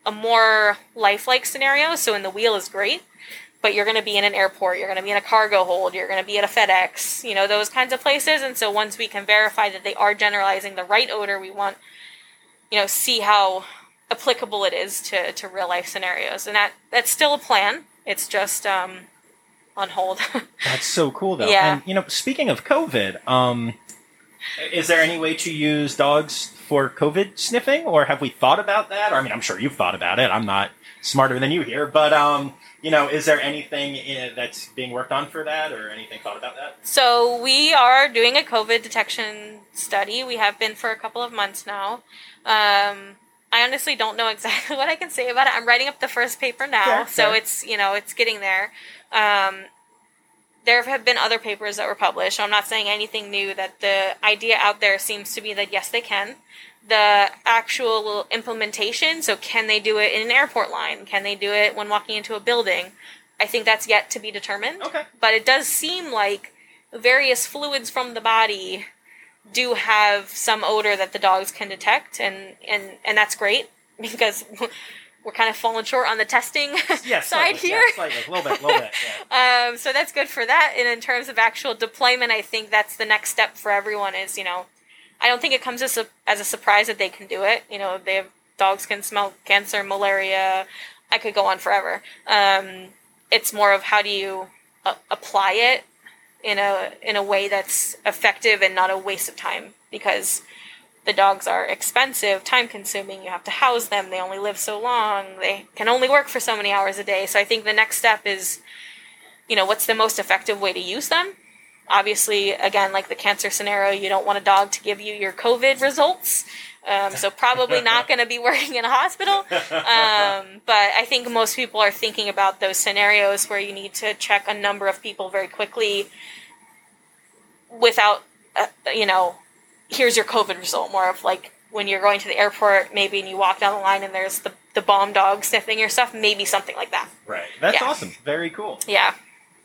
a more lifelike scenario. So in the wheel is great, but you're going to be in an airport, you're going to be in a cargo hold, you're going to be at a FedEx, you know, those kinds of places. And so once we can verify that they are generalizing the right odor, we want, you know, see how applicable it is to, to real life scenarios. And that that's still a plan. It's just um, on hold. That's so cool, though. Yeah. And you know, speaking of COVID, um, is there any way to use dogs for COVID sniffing, or have we thought about that? Or, I mean, I'm sure you've thought about it. I'm not smarter than you here, but um, you know, is there anything in, that's being worked on for that, or anything thought about that? So we are doing a COVID detection study. We have been for a couple of months now. Um, I honestly don't know exactly what I can say about it. I'm writing up the first paper now, Fair, so fair. it's you know it's getting there. Um, there have been other papers that were published. So I'm not saying anything new. That the idea out there seems to be that yes, they can. The actual implementation. So can they do it in an airport line? Can they do it when walking into a building? I think that's yet to be determined Okay. but it does seem like various fluids from the body do have some odor that the dogs can detect and and and that's great because we're kind of falling short on the testing Yes, side slightly, here. yeah, slightly, a little bit, a little bit. Yeah. um, so that's good for that. And in terms of actual deployment i think that's the next step for everyone is you know i don't think it comes as a, as a surprise that they can do it. You know they have dogs can smell cancer malaria. I could go on forever. Um, it's more of how do you uh, apply it in a in a way that's effective and not a waste of time because the dogs are expensive, time consuming. You have to house them. They only live so long. They can only work for so many hours a day. So I think the next step is, you know, what's the most effective way to use them? Obviously, again, like the cancer scenario, you don't want a dog to give you your COVID results. Um, so probably not going to be working in a hospital. Um, but I think most people are thinking about those scenarios where you need to check a number of people very quickly without, uh, you know, here's your COVID result. More of like when you're going to the airport, maybe, and you walk down the line and there's the, the bomb dog sniffing your stuff, maybe something like that. Right. That's Yeah. awesome. Very cool. Yeah.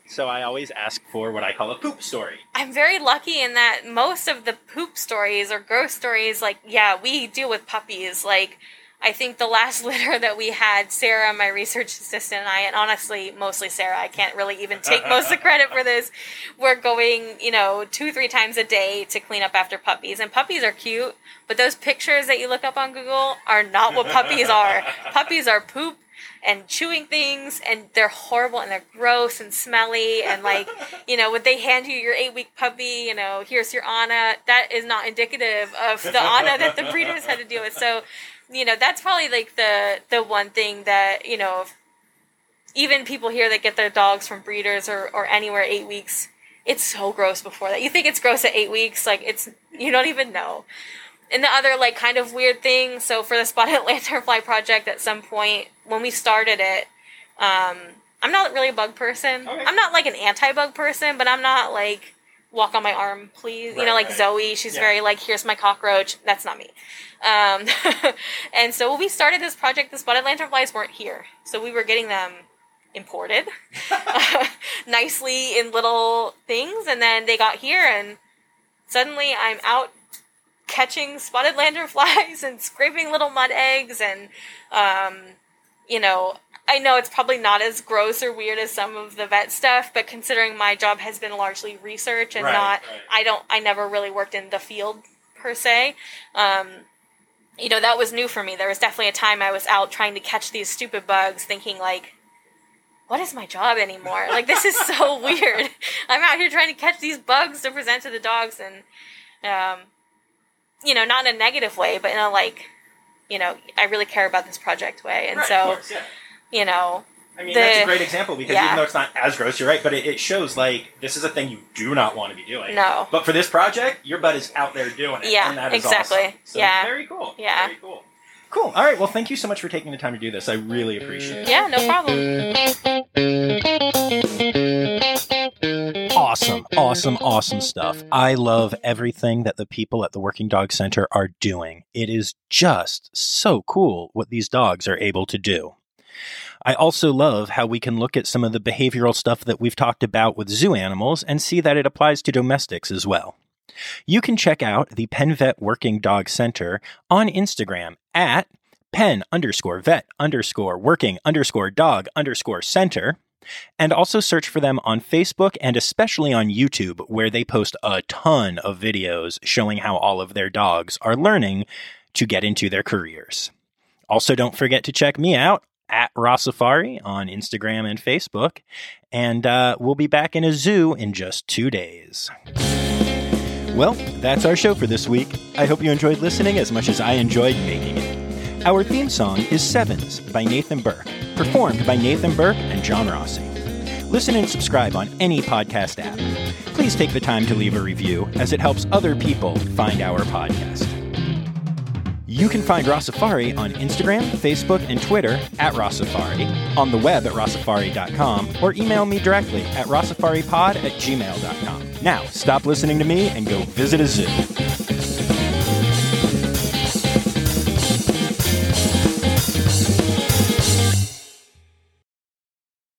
So I always ask for what I call a poop story. I'm very lucky in that most of the poop stories or gross stories, like, yeah, we deal with puppies. Like, I think the last litter that we had, Sarah, my research assistant, and I, and honestly, mostly Sarah, I can't really even take most of the credit for this. We're going, you know, two, three times a day to clean up after puppies. And puppies are cute, but those pictures that you look up on Google are not what puppies are. puppies are poop and chewing things and they're horrible and they're gross and smelly and like you know would they hand you your eight week puppy you know here's your Anna that is not indicative of the Anna that the breeders had to deal with so you know that's probably like the the one thing that you know even people here that get their dogs from breeders or, or anywhere eight weeks it's so gross before that. You think it's gross at eight weeks like it's you don't even know. And the other like kind of weird thing so for the spotted lanternfly project at some point when we started it um, i'm not really a bug person. Okay. i'm not like an anti-bug person but i'm not like walk on my arm please you know like right. zoe she's Yeah. very like here's my cockroach that's not me um, and so when we started this project the spotted lanternflies weren't here so we were getting them imported nicely in little things and then they got here and suddenly i'm out catching spotted lanternflies and scraping little mud eggs and um, you know i know it's probably not as gross or weird as some of the vet stuff but considering my job has been largely research and Right, not right. i don't i never really worked in the field per se. Um, you know that was new for me. There was definitely a time i was out trying to catch these stupid bugs thinking like what is my job anymore? Like this is so weird. I'm out here trying to catch these bugs to present to the dogs and um, you know not in a negative way but in a like you know i really care about this project way. And Right, so course, yeah. You know I mean, the- that's a great example because yeah. even though it's not as gross, you're right, but it, it shows like this is a thing you do not want to be doing. no But for this project, your butt is out there doing it. Yeah, and that is exactly. awesome. So Yeah. Very cool. Yeah. Very cool. Cool. All right. Well, thank you so much for taking the time to do this. I really appreciate it. yeah no problem Awesome, awesome, awesome stuff. I love everything that the people at the Working Dog Center are doing. It is just so cool what these dogs are able to do. I also love how we can look at some of the behavioral stuff that we've talked about with zoo animals and see that it applies to domestics as well. You can check out the Penn Vet Working Dog Center on Instagram at pen underscore vet underscore working underscore dog underscore center and also search for them on Facebook and especially on YouTube, where they post a ton of videos showing how all of their dogs are learning to get into their careers. Also, don't forget to check me out at Rossafari on Instagram and Facebook, and uh, we'll be back in a zoo in just two days. Well, that's our show for this week. I hope you enjoyed listening as much as I enjoyed making it. Our theme song is Sevens by Nathan Burke, performed by Nathan Burke and John Rossi. Listen and subscribe on any podcast app. Please take the time to leave a review as it helps other people find our podcast. You can find Rossafari on Instagram, Facebook, and Twitter at Rossafari, on the web at rossafari.com, or email me directly at rossafaripod at gmail.com. Now, stop listening to me and go visit a zoo.